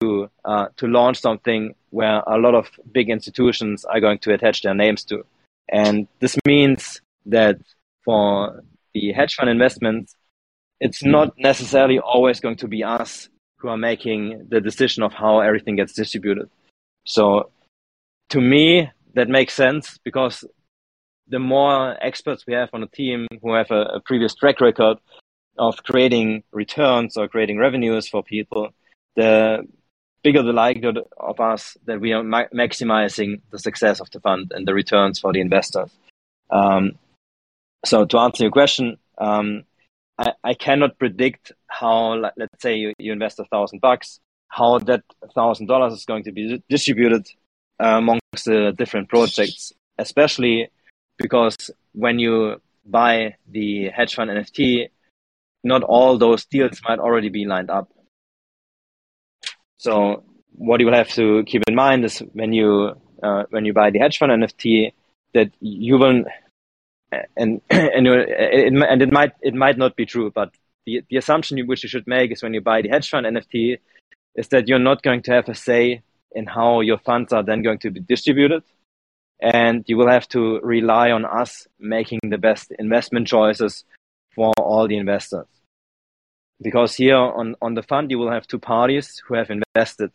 to uh, to launch something where a lot of big institutions are going to attach their names to, and this means that for the hedge fund investments, it's not necessarily always going to be us who are making the decision of how everything gets distributed. So to me, that makes sense because the more experts we have on a team who have a, a previous track record of creating returns or creating revenues for people, the bigger the likelihood of us that we are ma- maximizing the success of the fund and the returns for the investors. Um, so to answer your question, um, I, I cannot predict how, let's say you, you invest a thousand bucks, how that thousand dollars is going to be distributed uh, amongst the different projects, especially because when you buy the hedge fund NFT, not all those deals might already be lined up. So what you will have to keep in mind is when you uh, when you buy the hedge fund NFT that you will and and it, and it might it might not be true, but the the assumption which you should make is when you buy the hedge fund NFT is that you're not going to have a say in how your funds are then going to be distributed, and you will have to rely on us making the best investment choices for all the investors. Because here on on the fund you will have two parties who have invested.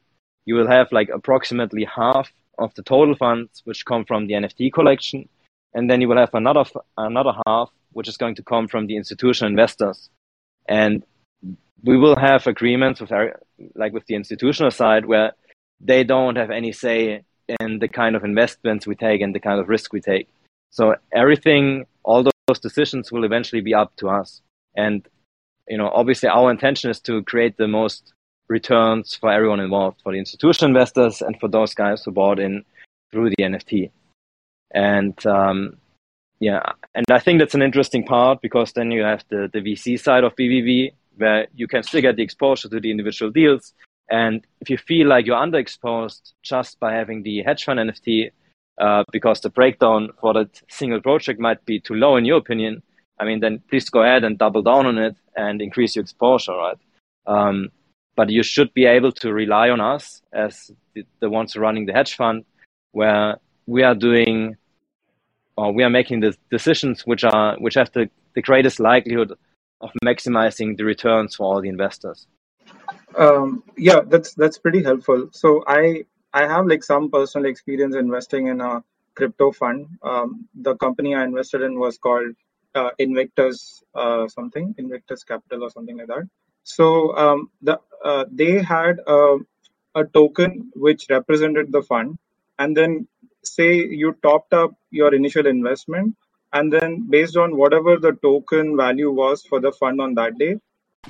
You will have like approximately half of the total funds which come from the NFT collection and then you will have another another half which is going to come from the institutional investors. And we will have agreements with our, like with the institutional side where they don't have any say in the kind of investments we take and the kind of risk we take. So everything all those decisions will eventually be up to us. And you know obviously our intention is to create the most returns for everyone involved for the institutional investors and for those guys who bought in through the nft and um, yeah, and I think that's an interesting part because then you have the, the VC side of VVV where you can still get the exposure to the individual deals. And if you feel like you're underexposed just by having the hedge fund NFT, uh, because the breakdown for that single project might be too low in your opinion, I mean, then please go ahead and double down on it and increase your exposure, right? Um, but you should be able to rely on us as the, the ones running the hedge fund, where we are doing or we are making the decisions which are which have the, the greatest likelihood of maximizing the returns for all the investors. Um, yeah, that's that's pretty helpful. So I I have like some personal experience investing in a crypto fund. Um, the company I invested in was called uh, Invictus uh, something, Invictus Capital or something like that. So um, the uh, they had a, a token which represented the fund, and then say you topped up your initial investment, and then based on whatever the token value was for the fund on that day,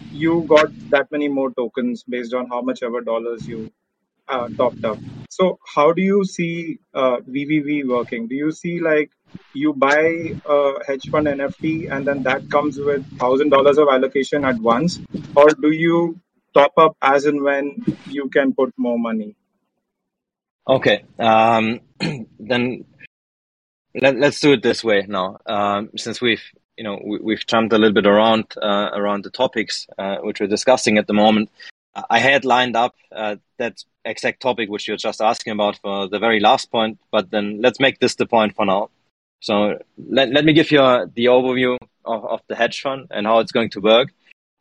you got that many more tokens based on how much ever dollars you uh, topped up. So how do you see uh, VVV working? Do you see like you buy a hedge fund NFT and then that comes with thousand dollars of allocation at once, or do you top up as and when you can put more money? Okay, um, then let, us do it this way now. Um, since we've you know we, have jumped a little bit around uh, around the topics uh, which we're discussing at the moment. I had lined up uh, that exact topic which you're just asking about for the very last point, but then let's make this the point for now. So let, let me give you a, the overview of, of the hedge fund and how it's going to work,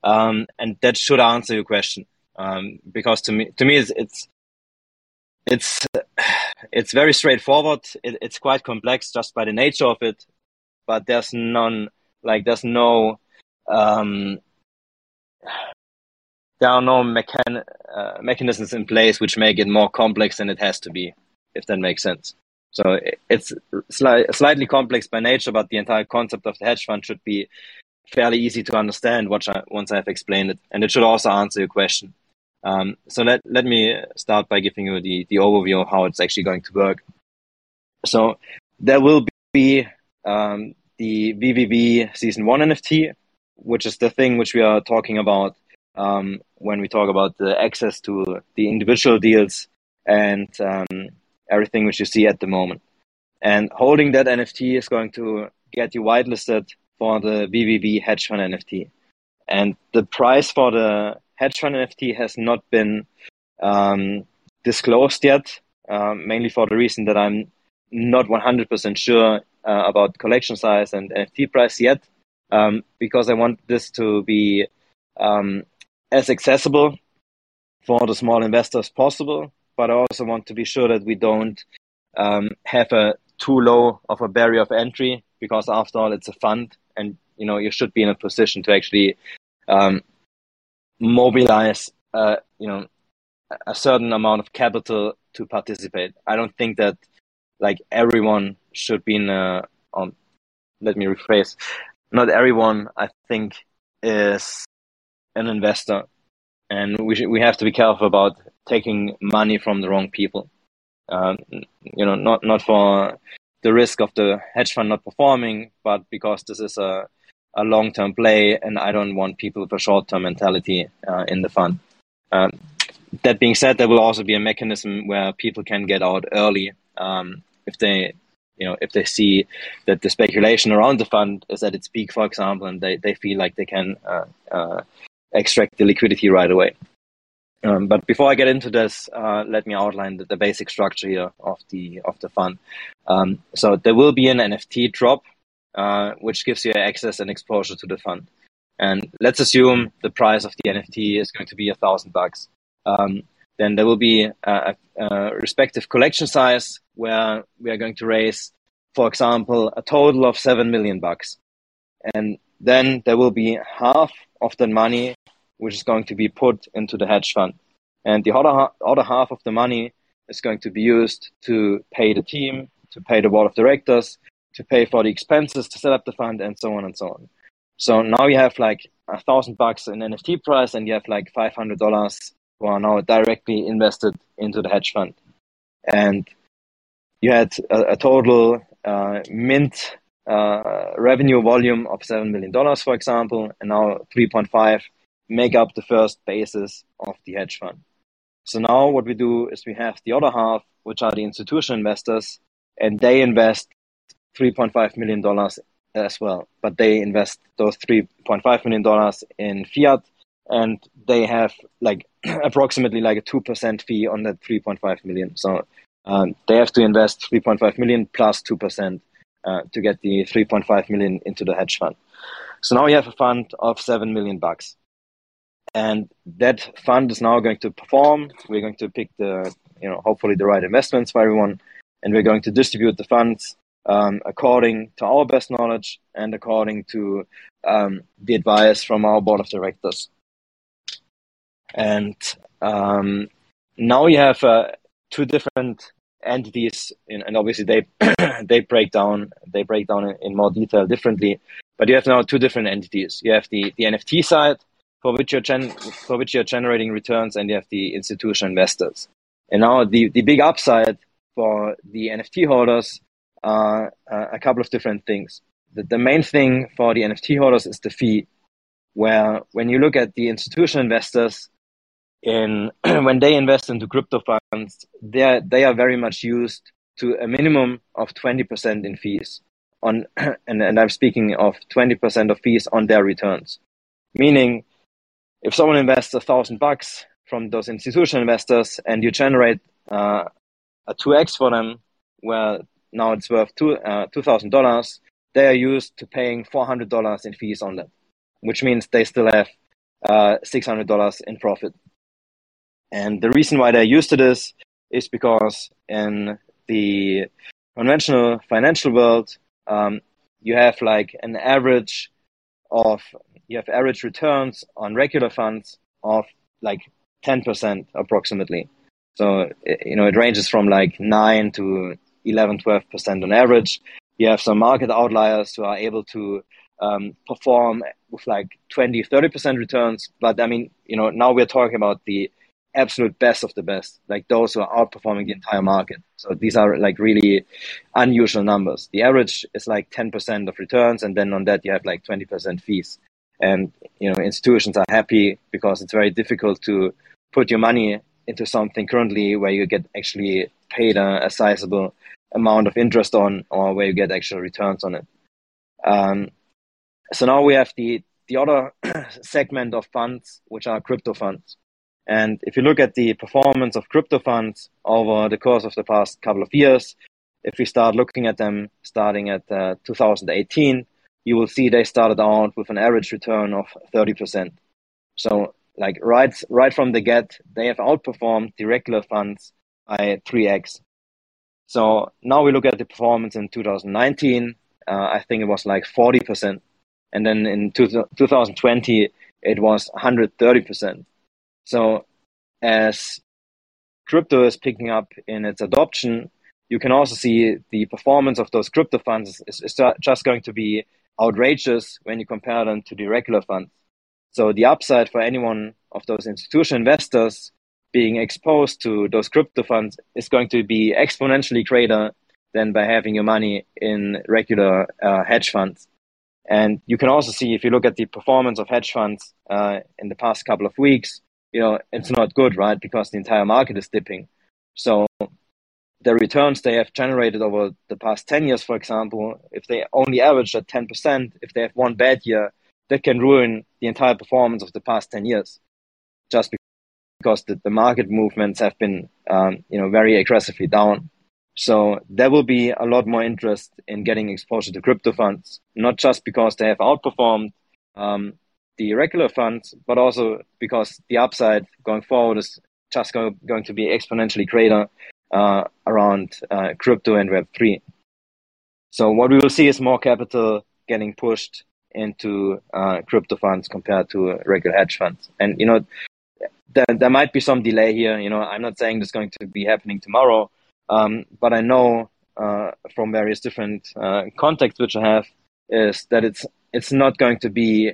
um, and that should answer your question. Um, because to me, to me, it's it's it's, it's very straightforward. It, it's quite complex just by the nature of it, but there's none like there's no um, there are no mechan- uh, mechanisms in place which make it more complex than it has to be, if that makes sense. So it's sli- slightly complex by nature, but the entire concept of the hedge fund should be fairly easy to understand once, I, once I've explained it, and it should also answer your question. Um, so let let me start by giving you the the overview of how it's actually going to work. So there will be um, the VVV Season 1 NFT, which is the thing which we are talking about um, when we talk about the access to the individual deals and um, everything which you see at the moment. And holding that NFT is going to get you whitelisted for the VVV hedge fund NFT. And the price for the hedge fund NFT has not been um, disclosed yet, um, mainly for the reason that I'm not 100% sure uh, about collection size and NFT price yet, um, because I want this to be um, as accessible for the small investors possible. But I also want to be sure that we don't um, have a too low of a barrier of entry, because after all, it's a fund, and you know you should be in a position to actually um, mobilize, uh, you know, a certain amount of capital to participate. I don't think that like everyone should be in a, um, let me rephrase, not everyone, I think, is an investor. And we, should, we have to be careful about taking money from the wrong people. Um, you know, not, not for the risk of the hedge fund not performing, but because this is a, a long term play and I don't want people with a short term mentality uh, in the fund. Um, that being said, there will also be a mechanism where people can get out early um, if they you know if they see that the speculation around the fund is at its peak for example and they, they feel like they can uh, uh, extract the liquidity right away um, but before I get into this, uh, let me outline the, the, basic structure here of the of the fund. Um, so there will be an NFT drop, uh, which gives you access and exposure to the fund. And let's assume the price of the NFT is going to be a thousand bucks. Um, then there will be a, a, respective collection size where we are going to raise, for example, a total of seven million bucks, and then there will be half of the money which is going to be put into the hedge fund, and the other other half of the money is going to be used to pay the team, to pay the board of directors, to pay for the expenses to set up the fund, and so on and so on. So now you have like a thousand bucks in NFT price, and you have like five hundred dollars who are now directly invested into the hedge fund. And you had a, a total uh, mint uh, revenue volume of $7 million, for example, and now 3.5 make up the first basis of the hedge fund. So now what we do is we have the other half, which are the institutional investors, and they invest $3.5 million as well. But they invest those $3.5 million in fiat and they have like approximately like a 2% fee on that 3.5 million. So um, they have to invest 3.5 million plus 2% uh, to get the 3.5 million into the hedge fund. So now you have a fund of seven million bucks, and that fund is now going to perform. We're going to pick the, you know, hopefully the right investments for everyone, and we're going to distribute the funds um, according to our best knowledge and according to um, the advice from our board of directors. And um, now you have uh, two different entities, in, and obviously they they break down they break down in, in, more detail differently. But you have now two different entities. You have the, the NFT side for which you're gen- for which you're generating returns, and you have the institutional investors. And now the, the big upside for the NFT holders are a couple of different things. The, the main thing for the NFT holders is the fee, where when you look at the institutional investors, in when they invest into crypto funds, they are, they are very much used to a minimum of 20% in fees on, and, and I'm speaking of 20% of fees on their returns. Meaning, if someone invests a thousand bucks from those institutional investors and you generate uh, a 2x for them, where now it's worth two, uh, $2,000, they are used to paying $400 in fees on that, which means they still have uh, $600 in profit. And the reason why they're used to this is because in the conventional financial world, um, you have like an average of you have average returns on regular funds of like 10% approximately. So you know it ranges from like 9 to 11 12% on average. You have some market outliers who are able to um, perform with like 20 30% returns, but I mean, you know, now we're talking about the absolute best of the best, like those who are outperforming the entire market. So these are like really unusual numbers. The average is like 10% of returns, and then on that you have like 20% fees. And you know institutions are happy because it's very difficult to put your money into something currently where you get actually paid a, a sizable amount of interest on, or where you get actual returns on it. Um, so now we have the the other segment of funds, which are crypto funds. And if you look at the performance of crypto funds over the course of the past couple of years, if we start looking at them starting at uh, 2018, you will see they started out with an average return of 30%. So like right, right from the get, they have outperformed the regular funds by 3x. So now we look at the performance in 2019. Uh, I think it was like 40%. And then in two, 2020, it was 130%. So as crypto is picking up in its adoption, you can also see the performance of those crypto funds is, is just going to be outrageous when you compare them to the regular funds. So the upside for anyone of those institutional investors being exposed to those crypto funds is going to be exponentially greater than by having your money in regular uh, hedge funds. And you can also see if you look at the performance of hedge funds uh, in the past couple of weeks, you know, it's not good, right? Because the entire market is dipping. So the returns they have generated over the past 10 years, for example, if they only average at 10%, if they have one bad year, that can ruin the entire performance of the past 10 years just because the, the market movements have been, um, you know, very aggressively down. So there will be a lot more interest in getting exposure to crypto funds, not just because they have outperformed um, the regular funds, but also because the upside going forward is just go, going to be exponentially greater uh, around uh, crypto and Web3. So what we will see is more capital getting pushed into uh, crypto funds compared to regular hedge funds. And, you know, there, there might be some delay here. You know, I'm not saying this is going to be happening tomorrow, um, but I know uh, from various different uh, contacts which I have is that it's it's not going to be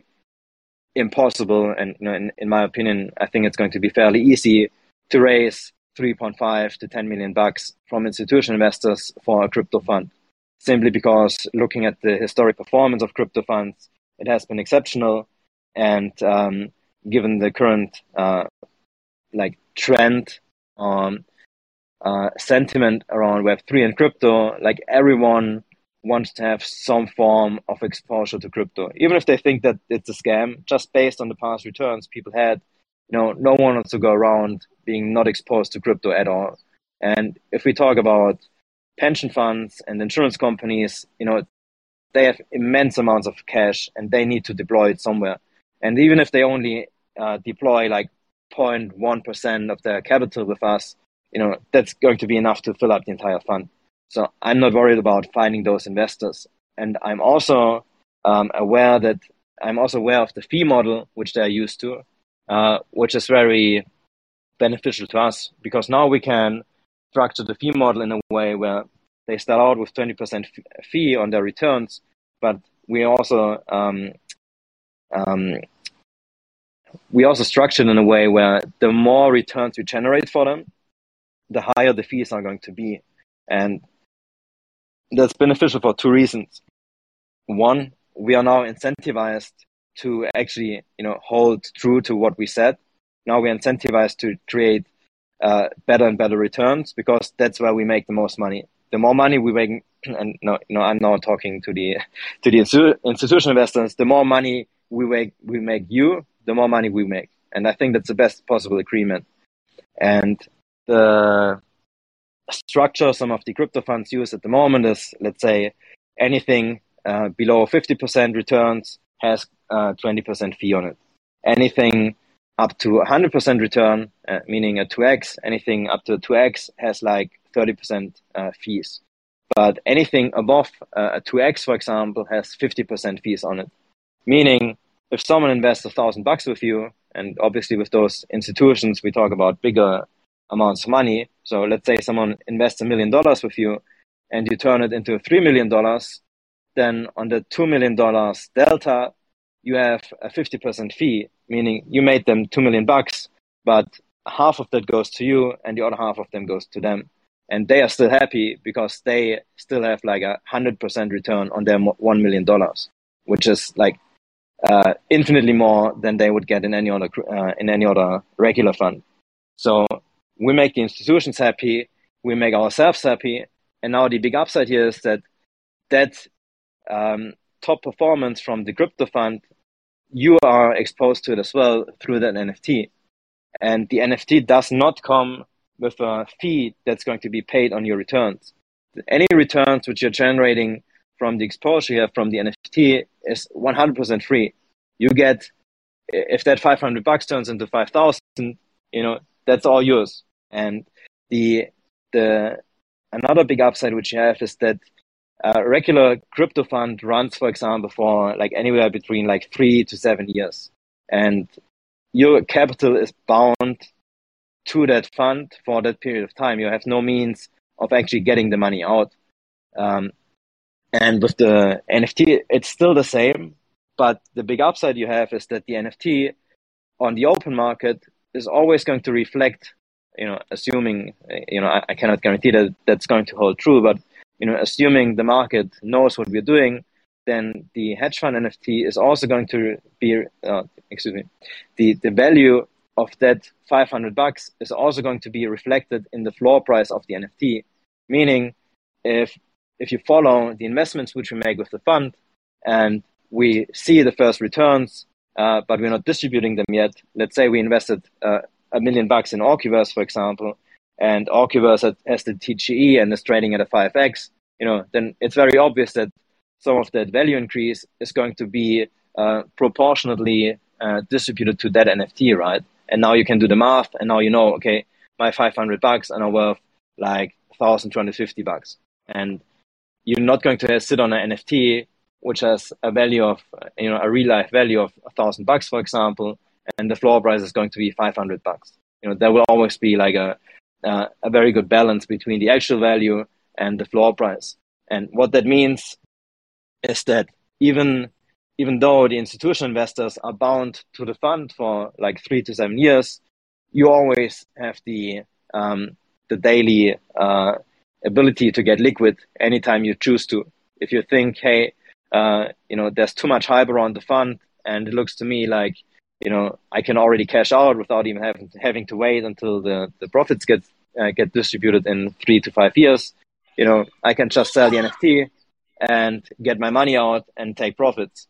impossible. And you know, in, in my opinion, I think it's going to be fairly easy to raise 3.5 to 10 million bucks from institutional investors for a crypto fund. Simply because looking at the historic performance of crypto funds, it has been exceptional. And um, given the current uh, like trend on uh, sentiment around Web3 and crypto, like everyone wants to have some form of exposure to crypto, even if they think that it's a scam. Just based on the past returns people had, you know, no one wants to go around being not exposed to crypto at all. And if we talk about pension funds and insurance companies, you know, they have immense amounts of cash and they need to deploy it somewhere. And even if they only uh, deploy like 0.1% of their capital with us, you know, that's going to be enough to fill up the entire fund. So I'm not worried about finding those investors. And I'm also um, aware that I'm also aware of the fee model which they're used to, uh, which is very beneficial to us because now we can structure the fee model in a way where they start out with 20% fee on their returns, but we also um, um, we also structured in a way where the more returns we generate for them, the higher the fees are going to be, and that's beneficial for two reasons. One, we are now incentivized to actually, you know, hold true to what we said. Now we're incentivized to create uh, better and better returns because that's where we make the most money. The more money we make, and no, no, I'm now talking to the to the institu- institutional investors. The more money we make, we make you, the more money we make, and I think that's the best possible agreement. And the structure some of the crypto funds use at the moment is, let's say, anything uh, below 50% returns has uh, 20% fee on it. Anything up to 100% return, uh, meaning a 2x, anything up to 2x has like 30% uh, fees. But anything above uh, a 2x, for example, has 50% fees on it. Meaning, if someone invests a thousand bucks with you, and obviously with those institutions, we talk about bigger amounts of money. So let's say someone invests a million dollars with you and you turn it into $3 million, then on the $2 million delta, you have a 50% fee, meaning you made them 2 million bucks, but half of that goes to you and the other half of them goes to them. And they are still happy because they still have like a 100% return on their $1 million, which is like uh, infinitely more than they would get in any other, uh, in any other regular fund. So we make the institutions happy, we make ourselves happy. And now the big upside here is that that um, top performance from the crypto fund, you are exposed to it as well through that NFT. And the NFT does not come with a fee that's going to be paid on your returns. Any returns which you're generating from the exposure here from the NFT is 100% free. You get, if that 500 bucks turns into 5,000, you know, that's all yours. And the, the, another big upside which you have is that a regular crypto fund runs, for example, for like anywhere between like three to seven years. And your capital is bound to that fund for that period of time. You have no means of actually getting the money out. Um, and with the NFT, it's still the same, but the big upside you have is that the NFT on the open market is always going to reflect, you know, assuming, you know, I, I cannot guarantee that that's going to hold true, but you know, assuming the market knows what we're doing, then the hedge fund NFT is also going to be, uh, excuse me, the, the value of that 500 bucks is also going to be reflected in the floor price of the NFT. Meaning, if if you follow the investments which we make with the fund, and we see the first returns, uh, but we're not distributing them yet. Let's say we invested uh, a million bucks in Orcuverse, for example, and Orcuverse has the TGE and is trading at a 5x, you know, then it's very obvious that some of that value increase is going to be uh, proportionately uh, distributed to that NFT, right? And now you can do the math, and now you know, okay, my 500 bucks are now worth like 1,250 bucks. And you're not going to sit on an NFT which has a value of, you know, a real life value of a thousand bucks, for example, and the floor price is going to be 500 bucks. You know, there will always be like a, uh, a very good balance between the actual value and the floor price. And what that means is that even even though the institutional investors are bound to the fund for like three to seven years, you always have the um, the daily uh, ability to get liquid anytime you choose to. If you think, hey, uh, you know, there's too much hype around the fund, and it looks to me like you know, I can already cash out without even having to, having to wait until the, the profits get uh, get distributed in three to five years. You know, I can just sell the NFT and get my money out and take profits.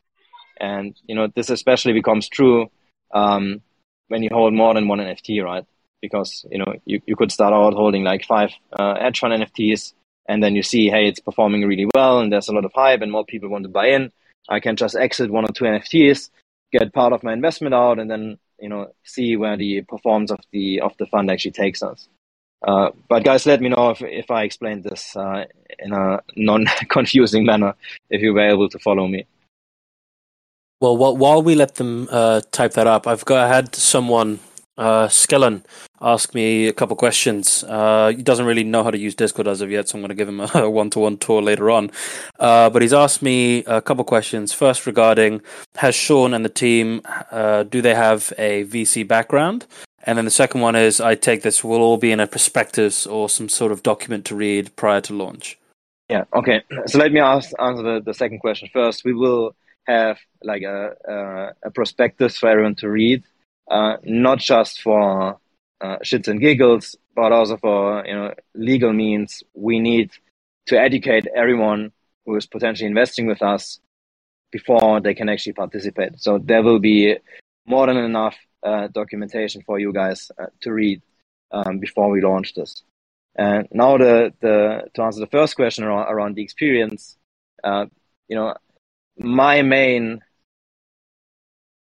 And you know, this especially becomes true um, when you hold more than one NFT, right? Because you know, you, you could start out holding like five uh, fund NFTs, and then you see, hey, it's performing really well, and there's a lot of hype, and more people want to buy in. I can just exit one or two NFTs, get part of my investment out, and then you know see where the performance of the of the fund actually takes us. Uh, but guys, let me know if if I explained this uh, in a non-confusing manner. If you were able to follow me. Well, while we let them uh, type that up, I've got I had someone uh, Skellen asked me a couple questions. Uh, he doesn't really know how to use Discord as of yet, so I'm going to give him a one to one tour later on. Uh, but he's asked me a couple questions. First, regarding has Sean and the team uh, do they have a VC background? And then the second one is I take this will all be in a prospectus or some sort of document to read prior to launch. Yeah. Okay. So let me ask, answer the, the second question first. We will have like a, a, a prospectus for everyone to read uh, not just for uh, shits and giggles, but also for you know legal means. We need to educate everyone who is potentially investing with us before they can actually participate. So there will be more than enough uh, documentation for you guys uh, to read um, before we launch this. And now the, the to answer the first question around, around the experience, uh, you know, my main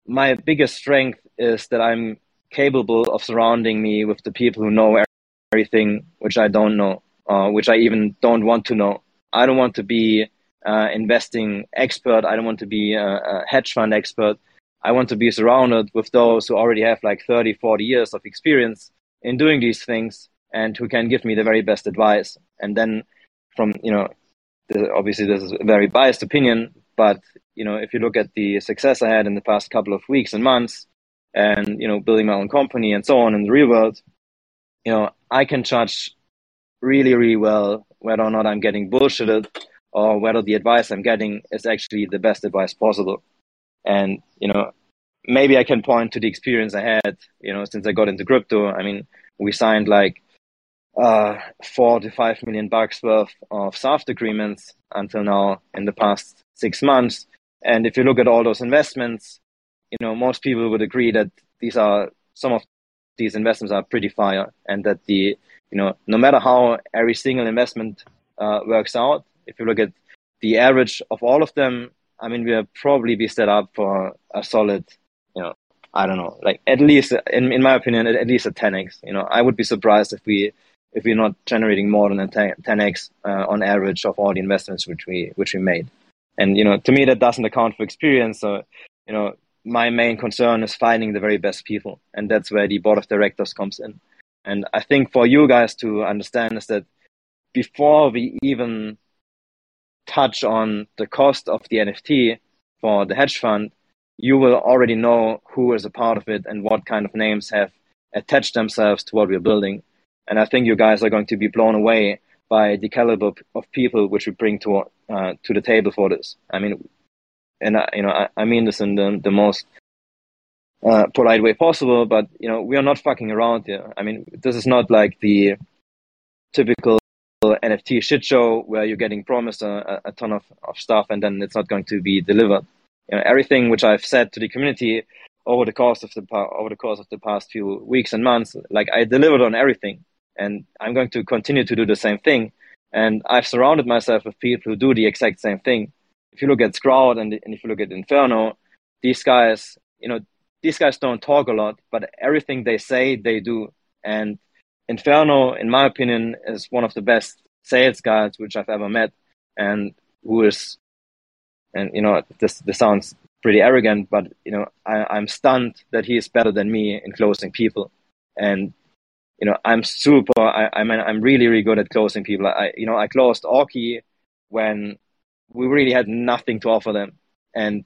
my biggest strength is that I'm capable of surrounding me with the people who know everything which I don't know, uh, which I even don't want to know. I don't want to be uh, investing expert. I don't want to be a, a, hedge fund expert. I want to be surrounded with those who already have like 30, 40 years of experience in doing these things and who can give me the very best advice. And then from, you know, obviously this is a very biased opinion, but you know, if you look at the success I had in the past couple of weeks and months, and you know, building my own company and so on in the real world, you know, I can judge really, really well whether or not I'm getting bullshitted or whether the advice I'm getting is actually the best advice possible. And you know, maybe I can point to the experience I had, you know, since I got into crypto. I mean, we signed like uh, four to five million bucks worth of soft agreements until now in the past six months. And if you look at all those investments, you know, most people would agree that these are some of these investments are pretty fire and that the, you know, no matter how every single investment uh, works out, if you look at the average of all of them, I mean, we'll probably be set up for a solid, you know, I don't know, like at least, in, in my opinion, at, at least a 10x. You know, I would be surprised if we if we're not generating more than a 10x uh, on average of all the investments which we which we made. And you know, to me, that doesn't account for experience. So, you know, my main concern is finding the very best people, and that's where the board of directors comes in. And I think for you guys to understand is that before we even touch on the cost of the NFT for the hedge fund, you will already know who is a part of it and what kind of names have attached themselves to what we're building. And I think you guys are going to be blown away by the caliber of people which we bring to uh, to the table for this. I mean, and I, you know, I, I mean this in the, the most uh, polite way possible, but you know, we are not fucking around here. I mean, this is not like the typical NFT shit show where you're getting promised a, a ton of, of stuff and then it's not going to be delivered. You know, everything which I've said to the community over the course of the over the course of the past few weeks and months, like I delivered on everything, and I'm going to continue to do the same thing. And I've surrounded myself with people who do the exact same thing. If you look at Scrout and, and if you look at Inferno, these guys, you know, these guys don't talk a lot, but everything they say, they do. And Inferno, in my opinion, is one of the best sales guys which I've ever met, and who is, and you know, this this sounds pretty arrogant, but you know, I, I'm stunned that he is better than me in closing people, and you know, I'm super. I, I mean, I'm really, really good at closing people. I, you know, I closed Orky when we really had nothing to offer them, and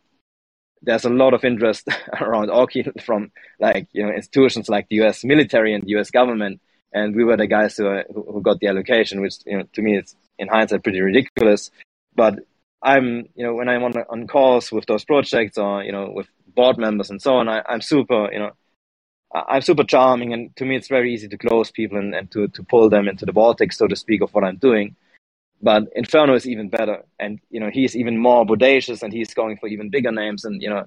there's a lot of interest around Orky from like you know institutions like the U.S. military and the U.S. government, and we were the guys uh, who, who got the allocation, which you know to me is in hindsight pretty ridiculous. But I'm, you know, when I'm on, on calls with those projects or, you know, with board members and so on, I, I'm super, you know, I'm super charming. And to me, it's very easy to close people and, and to, to pull them into the vortex, so to speak, of what I'm doing. But Inferno is even better. And, you know, he's even more bodacious and he's going for even bigger names. And, you know,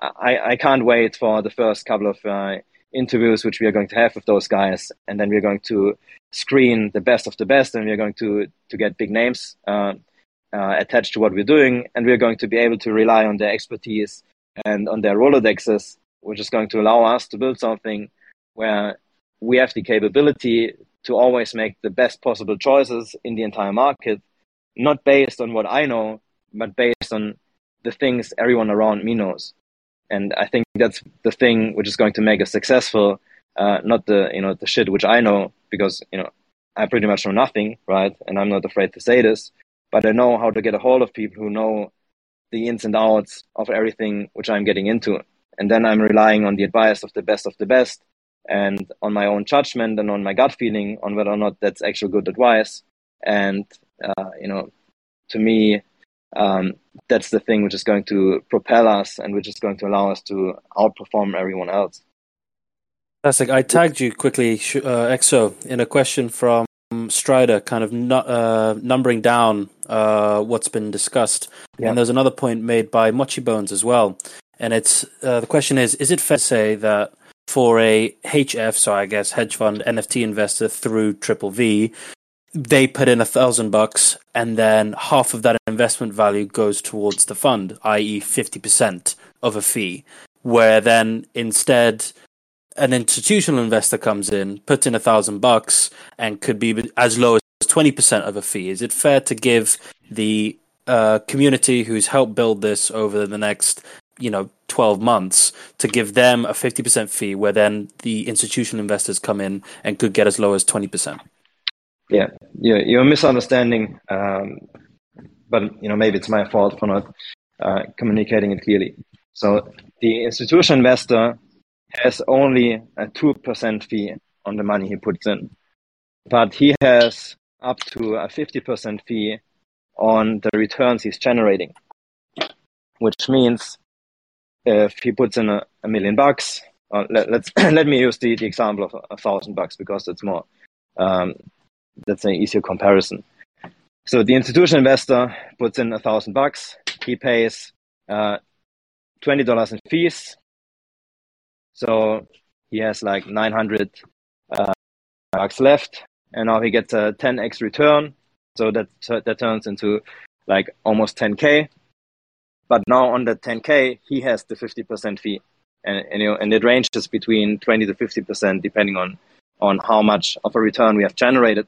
I, I can't wait for the first couple of uh, interviews which we are going to have with those guys, and then we're going to screen the best of the best, and we're going to to get big names uh, uh, attached to what we're doing, and we're going to be able to rely on their expertise and on their Rolodexes, which is going to allow us to build something where we have the capability to always make the best possible choices in the entire market, not based on what I know, but based on the things everyone around me knows. And I think that's the thing which is going to make us successful, uh, not the you know the shit which I know because you know I pretty much know nothing, right? And I'm not afraid to say this, but I know how to get a hold of people who know the ins and outs of everything which I'm getting into. And then I'm relying on the advice of the best of the best and on my own judgment and on my gut feeling on whether or not that's actual good advice. And, uh, you know, to me, um, that's the thing which is going to propel us and which is going to allow us to outperform everyone else. Fantastic. I tagged you quickly, uh, Exo, in a question from Strider, kind of nu- uh, numbering down uh, what's been discussed. Yeah. And there's another point made by Mochi Bones as well. And it's uh, the question is: Is it fair to say that for a HF, so I guess hedge fund NFT investor through Triple V, they put in a thousand bucks and then half of that investment value goes towards the fund, i.e., 50% of a fee. Where then instead, an institutional investor comes in, puts in a thousand bucks, and could be as low as 20% of a fee. Is it fair to give the uh, community who's helped build this over the next you know 12 months to give them a 50% fee where then the institutional investors come in and could get as low as 20% yeah, yeah, you're misunderstanding. Um, but you know, maybe it's my fault for not uh, communicating it clearly. So the institutional investor has only a two percent fee on the money he puts in, but he has up to a fifty percent fee on the returns he's generating, which means if he puts in a, a million bucks, uh, let, us let me use the, the example of a, thousand bucks because it's more um, that's an easier comparison. So the institutional investor puts in a thousand bucks. He pays uh, twenty dollars in fees. So he has like nine hundred uh, bucks left, and now he gets a ten x return. So that that turns into like almost ten k. But now on the ten k, he has the fifty percent fee, and, and you know, and it ranges between twenty to fifty percent depending on on how much of a return we have generated.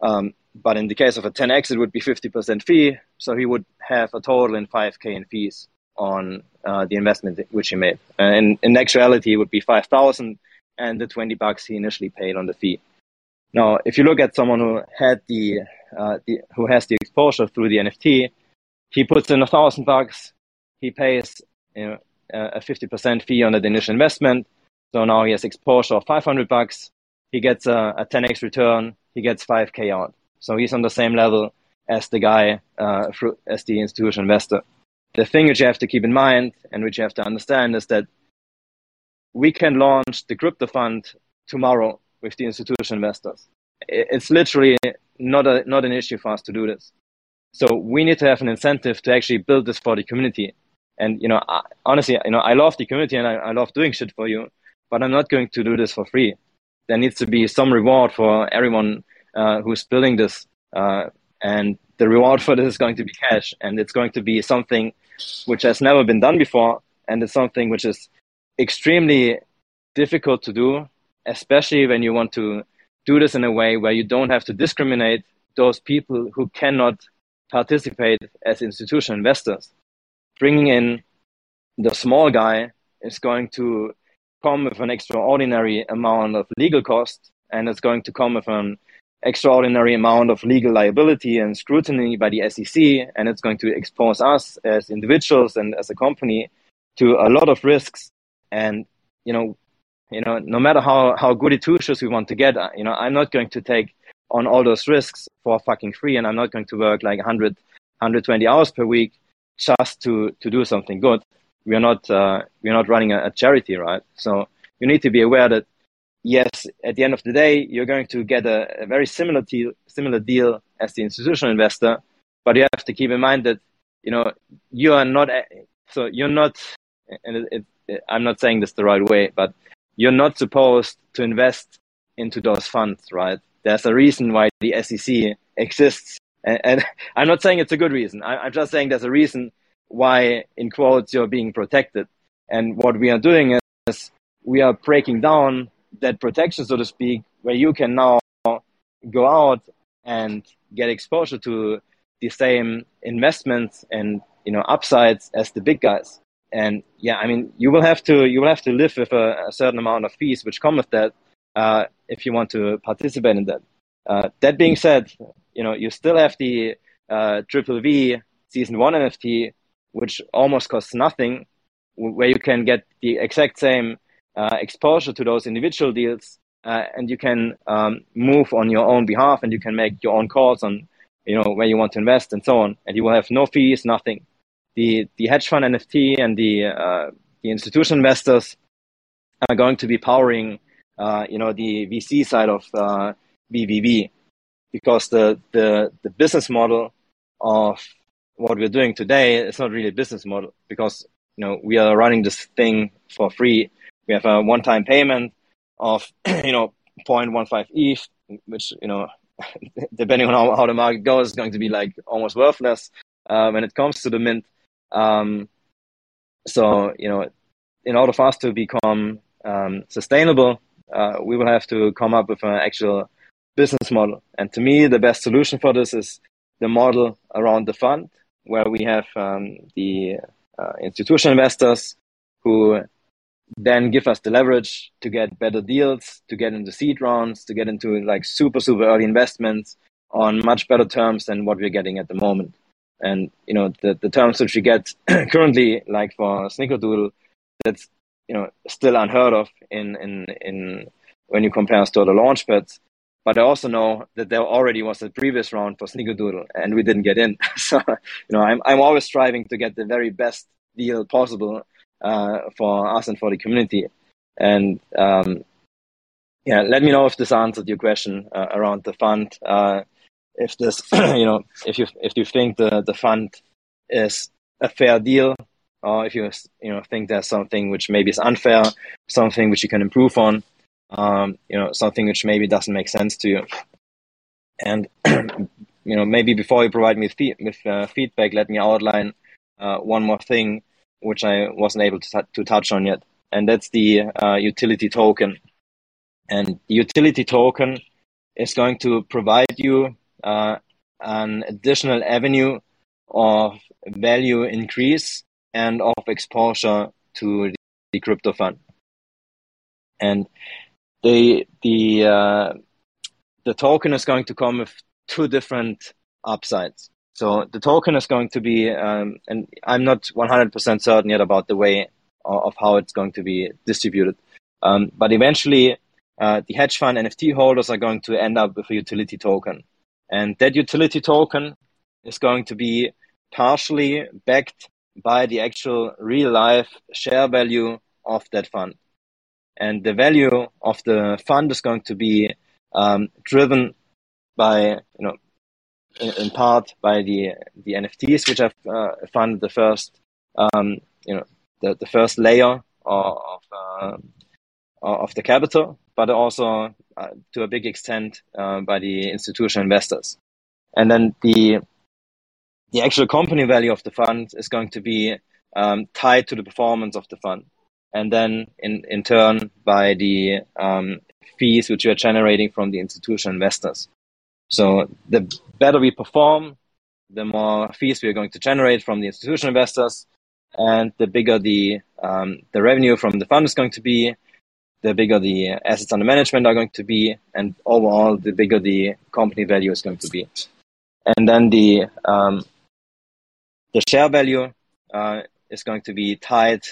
Um, but in the case of a 10x, it would be 50% fee. So he would have a total in 5K in fees on uh, the investment which he made. And in actuality, it would be 5,000 and the 20 bucks he initially paid on the fee. Now, if you look at someone who had the, uh, the who has the exposure through the NFT, he puts in a thousand bucks, he pays you know, a 50% fee on the initial investment. So now he has exposure of 500 bucks. He gets a, a 10x return he gets 5k out. So he's on the same level as the guy, uh, as the institutional investor. The thing which you have to keep in mind and which you have to understand is that we can launch the crypto fund tomorrow with the institutional investors. It's literally not a not an issue for us to do this. So we need to have an incentive to actually build this for the community. And you know, I, honestly, you know, I love the community and I, I love doing shit for you, but I'm not going to do this for free there needs to be some reward for everyone uh, who's building this. Uh, and the reward for this is going to be cash. And it's going to be something which has never been done before. And it's something which is extremely difficult to do, especially when you want to do this in a way where you don't have to discriminate those people who cannot participate as institutional investors. Bringing in the small guy is going to come with an extraordinary amount of legal cost and it's going to come with an extraordinary amount of legal liability and scrutiny by the SEC, and it's going to expose us as individuals and as a company to a lot of risks. And you know, you know, no matter how how goody two shoes we want to get, you know, I'm not going to take on all those risks for fucking free, and I'm not going to work like 100, 120 hours per week just to to do something good we are not uh, we are not running a, a, charity, right? So you need to be aware that yes, at the end of the day, you're going to get a, a very similar deal, similar deal as the institutional investor, but you have to keep in mind that you know you are not so you're not, and it, it, I'm not saying this the right way, but you're not supposed to invest into those funds, right? There's a reason why the SEC exists. And, and I'm not saying it's a good reason. I, I'm just saying there's a reason why, in quotes, you're being protected. And what we are doing is we are breaking down that protection, so to speak, where you can now go out and get exposure to the same investments and you know upsides as the big guys. And yeah, I mean, you will have to you will have to live with a, a certain amount of fees which come with that uh, if you want to participate in that. Uh, that being said, you know you still have the uh, Triple V Season One NFT, which almost costs nothing, where you can get the exact same uh, exposure to those individual deals, uh, and you can um, move on your own behalf, and you can make your own calls on you know where you want to invest and so on, and you will have no fees, nothing. The the hedge fund NFT and the uh, the institutional investors are going to be powering uh, you know the VC side of uh, VVV because the, the the business model of what we're doing today is not really a business model because you know we are running this thing for free. We have a one-time payment of you know 0.15 ETH, which you know depending on how, how the market goes, is going to be like almost worthless uh, when it comes to the mint. Um, so, you know, in order for us to become um, sustainable, uh, we will have to come up with an actual business model. And to me, the best solution for this is the model around the fund, where we have um, the uh, institutional investors who then give us the leverage to get better deals, to get into seed rounds, to get into like super, super early investments on much better terms than what we're getting at the moment. And, you know, the, the terms which we get currently, like for Snickerdoodle, that's, you know, still unheard of in, in, in when you compare us to the launch pads. But I also know that there already was a previous round for Snickerdoodle and we didn't get in. so, you know, I'm, I'm always striving to get the very best deal possible uh, for us and for the community. And um, yeah, let me know if this answered your question uh, around the fund. Uh, if this, you know, if you if you think the the fund is a fair deal, or if you you know think there's something which maybe is unfair, something which you can improve on, um, you know, something which maybe doesn't make sense to you. And you know, maybe before you provide me fee- with uh, feedback, let me outline uh, one more thing which I wasn't able to, t- to touch on yet, and that's the uh, utility token. And the utility token is going to provide you uh, an additional avenue of value increase and of exposure to the crypto fund. And the the uh, the token is going to come with two different upsides. So the token is going to be, um, and I'm not 100% certain yet about the way of how it's going to be distributed. Um, but eventually, uh, the hedge fund NFT holders are going to end up with a utility token. And that utility token is going to be partially backed by the actual real life share value of that fund. And the value of the fund is going to be um, driven by you know in part by the the NFTs, which have uh, funded the first um, you know the, the first layer of uh, of the capital, but also uh, to a big extent uh, by the institutional investors. And then the the actual company value of the fund is going to be um, tied to the performance of the fund, and then in in turn by the um, fees which you are generating from the institutional investors. So the better we perform, the more fees we are going to generate from the institutional investors, and the bigger the um, the revenue from the fund is going to be, the bigger the assets under management are going to be, and overall, the bigger the company value is going to be. And then the um, the share value uh, is going to be tied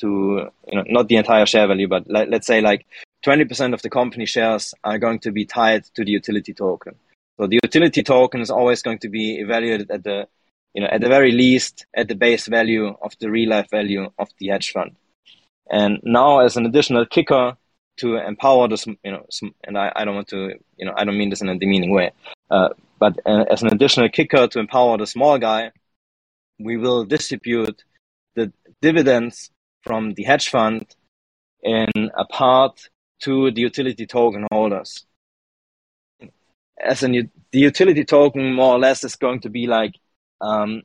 to you know not the entire share value, but let, let's say like 20% of the company shares are going to be tied to the utility token. So the utility token is always going to be evaluated at the, you know, at the very least at the base value of the real life value of the hedge fund. And now as an additional kicker to empower this, you know, some, and I, I don't want to, you know, I don't mean this in a demeaning way, uh, but uh, as an additional kicker to empower the small guy, we will distribute the dividends from the hedge fund in a part to the utility token holders. As in, the utility token more or less is going to be like um,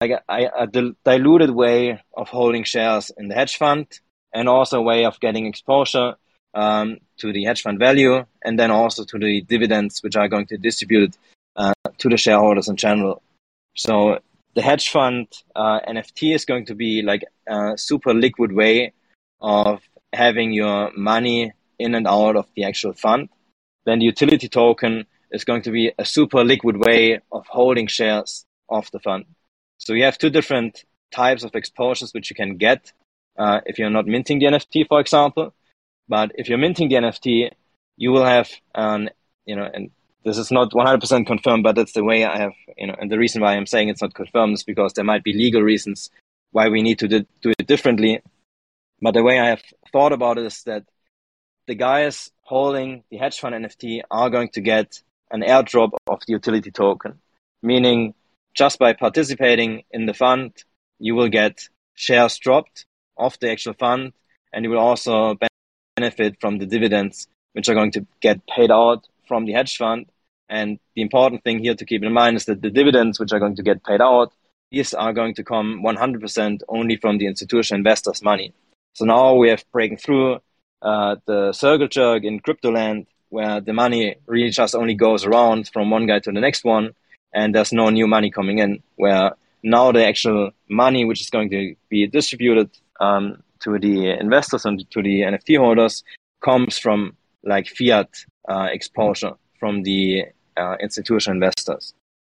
like a, a, diluted way of holding shares in the hedge fund and also a way of getting exposure um, to the hedge fund value and then also to the dividends which are going to distribute uh, to the shareholders in general. So the hedge fund uh, NFT is going to be like a super liquid way of having your money in and out of the actual fund. Then the utility token is going to be a super liquid way of holding shares of the fund. So you have two different types of exposures which you can get uh, if you're not minting the NFT, for example. But if you're minting the NFT, you will have an, you know, and this is not 100% confirmed, but that's the way I have, you know, and the reason why I'm saying it's not confirmed is because there might be legal reasons why we need to do, do it differently. But the way I have thought about it is that the guys holding the hedge fund NFT are going to get an airdrop of the utility token, meaning just by participating in the fund, you will get shares dropped off the actual fund, and you will also benefit from the dividends which are going to get paid out from the hedge fund. And the important thing here to keep in mind is that the dividends which are going to get paid out, these are going to come 100% only from the institutional investors' money. So now we have breaking through uh, the circle jerk in crypto land where the money really just only goes around from one guy to the next one and there's no new money coming in. Where now the actual money which is going to be distributed um, to the investors and to the NFT holders comes from like fiat uh, exposure from the uh, institutional investors.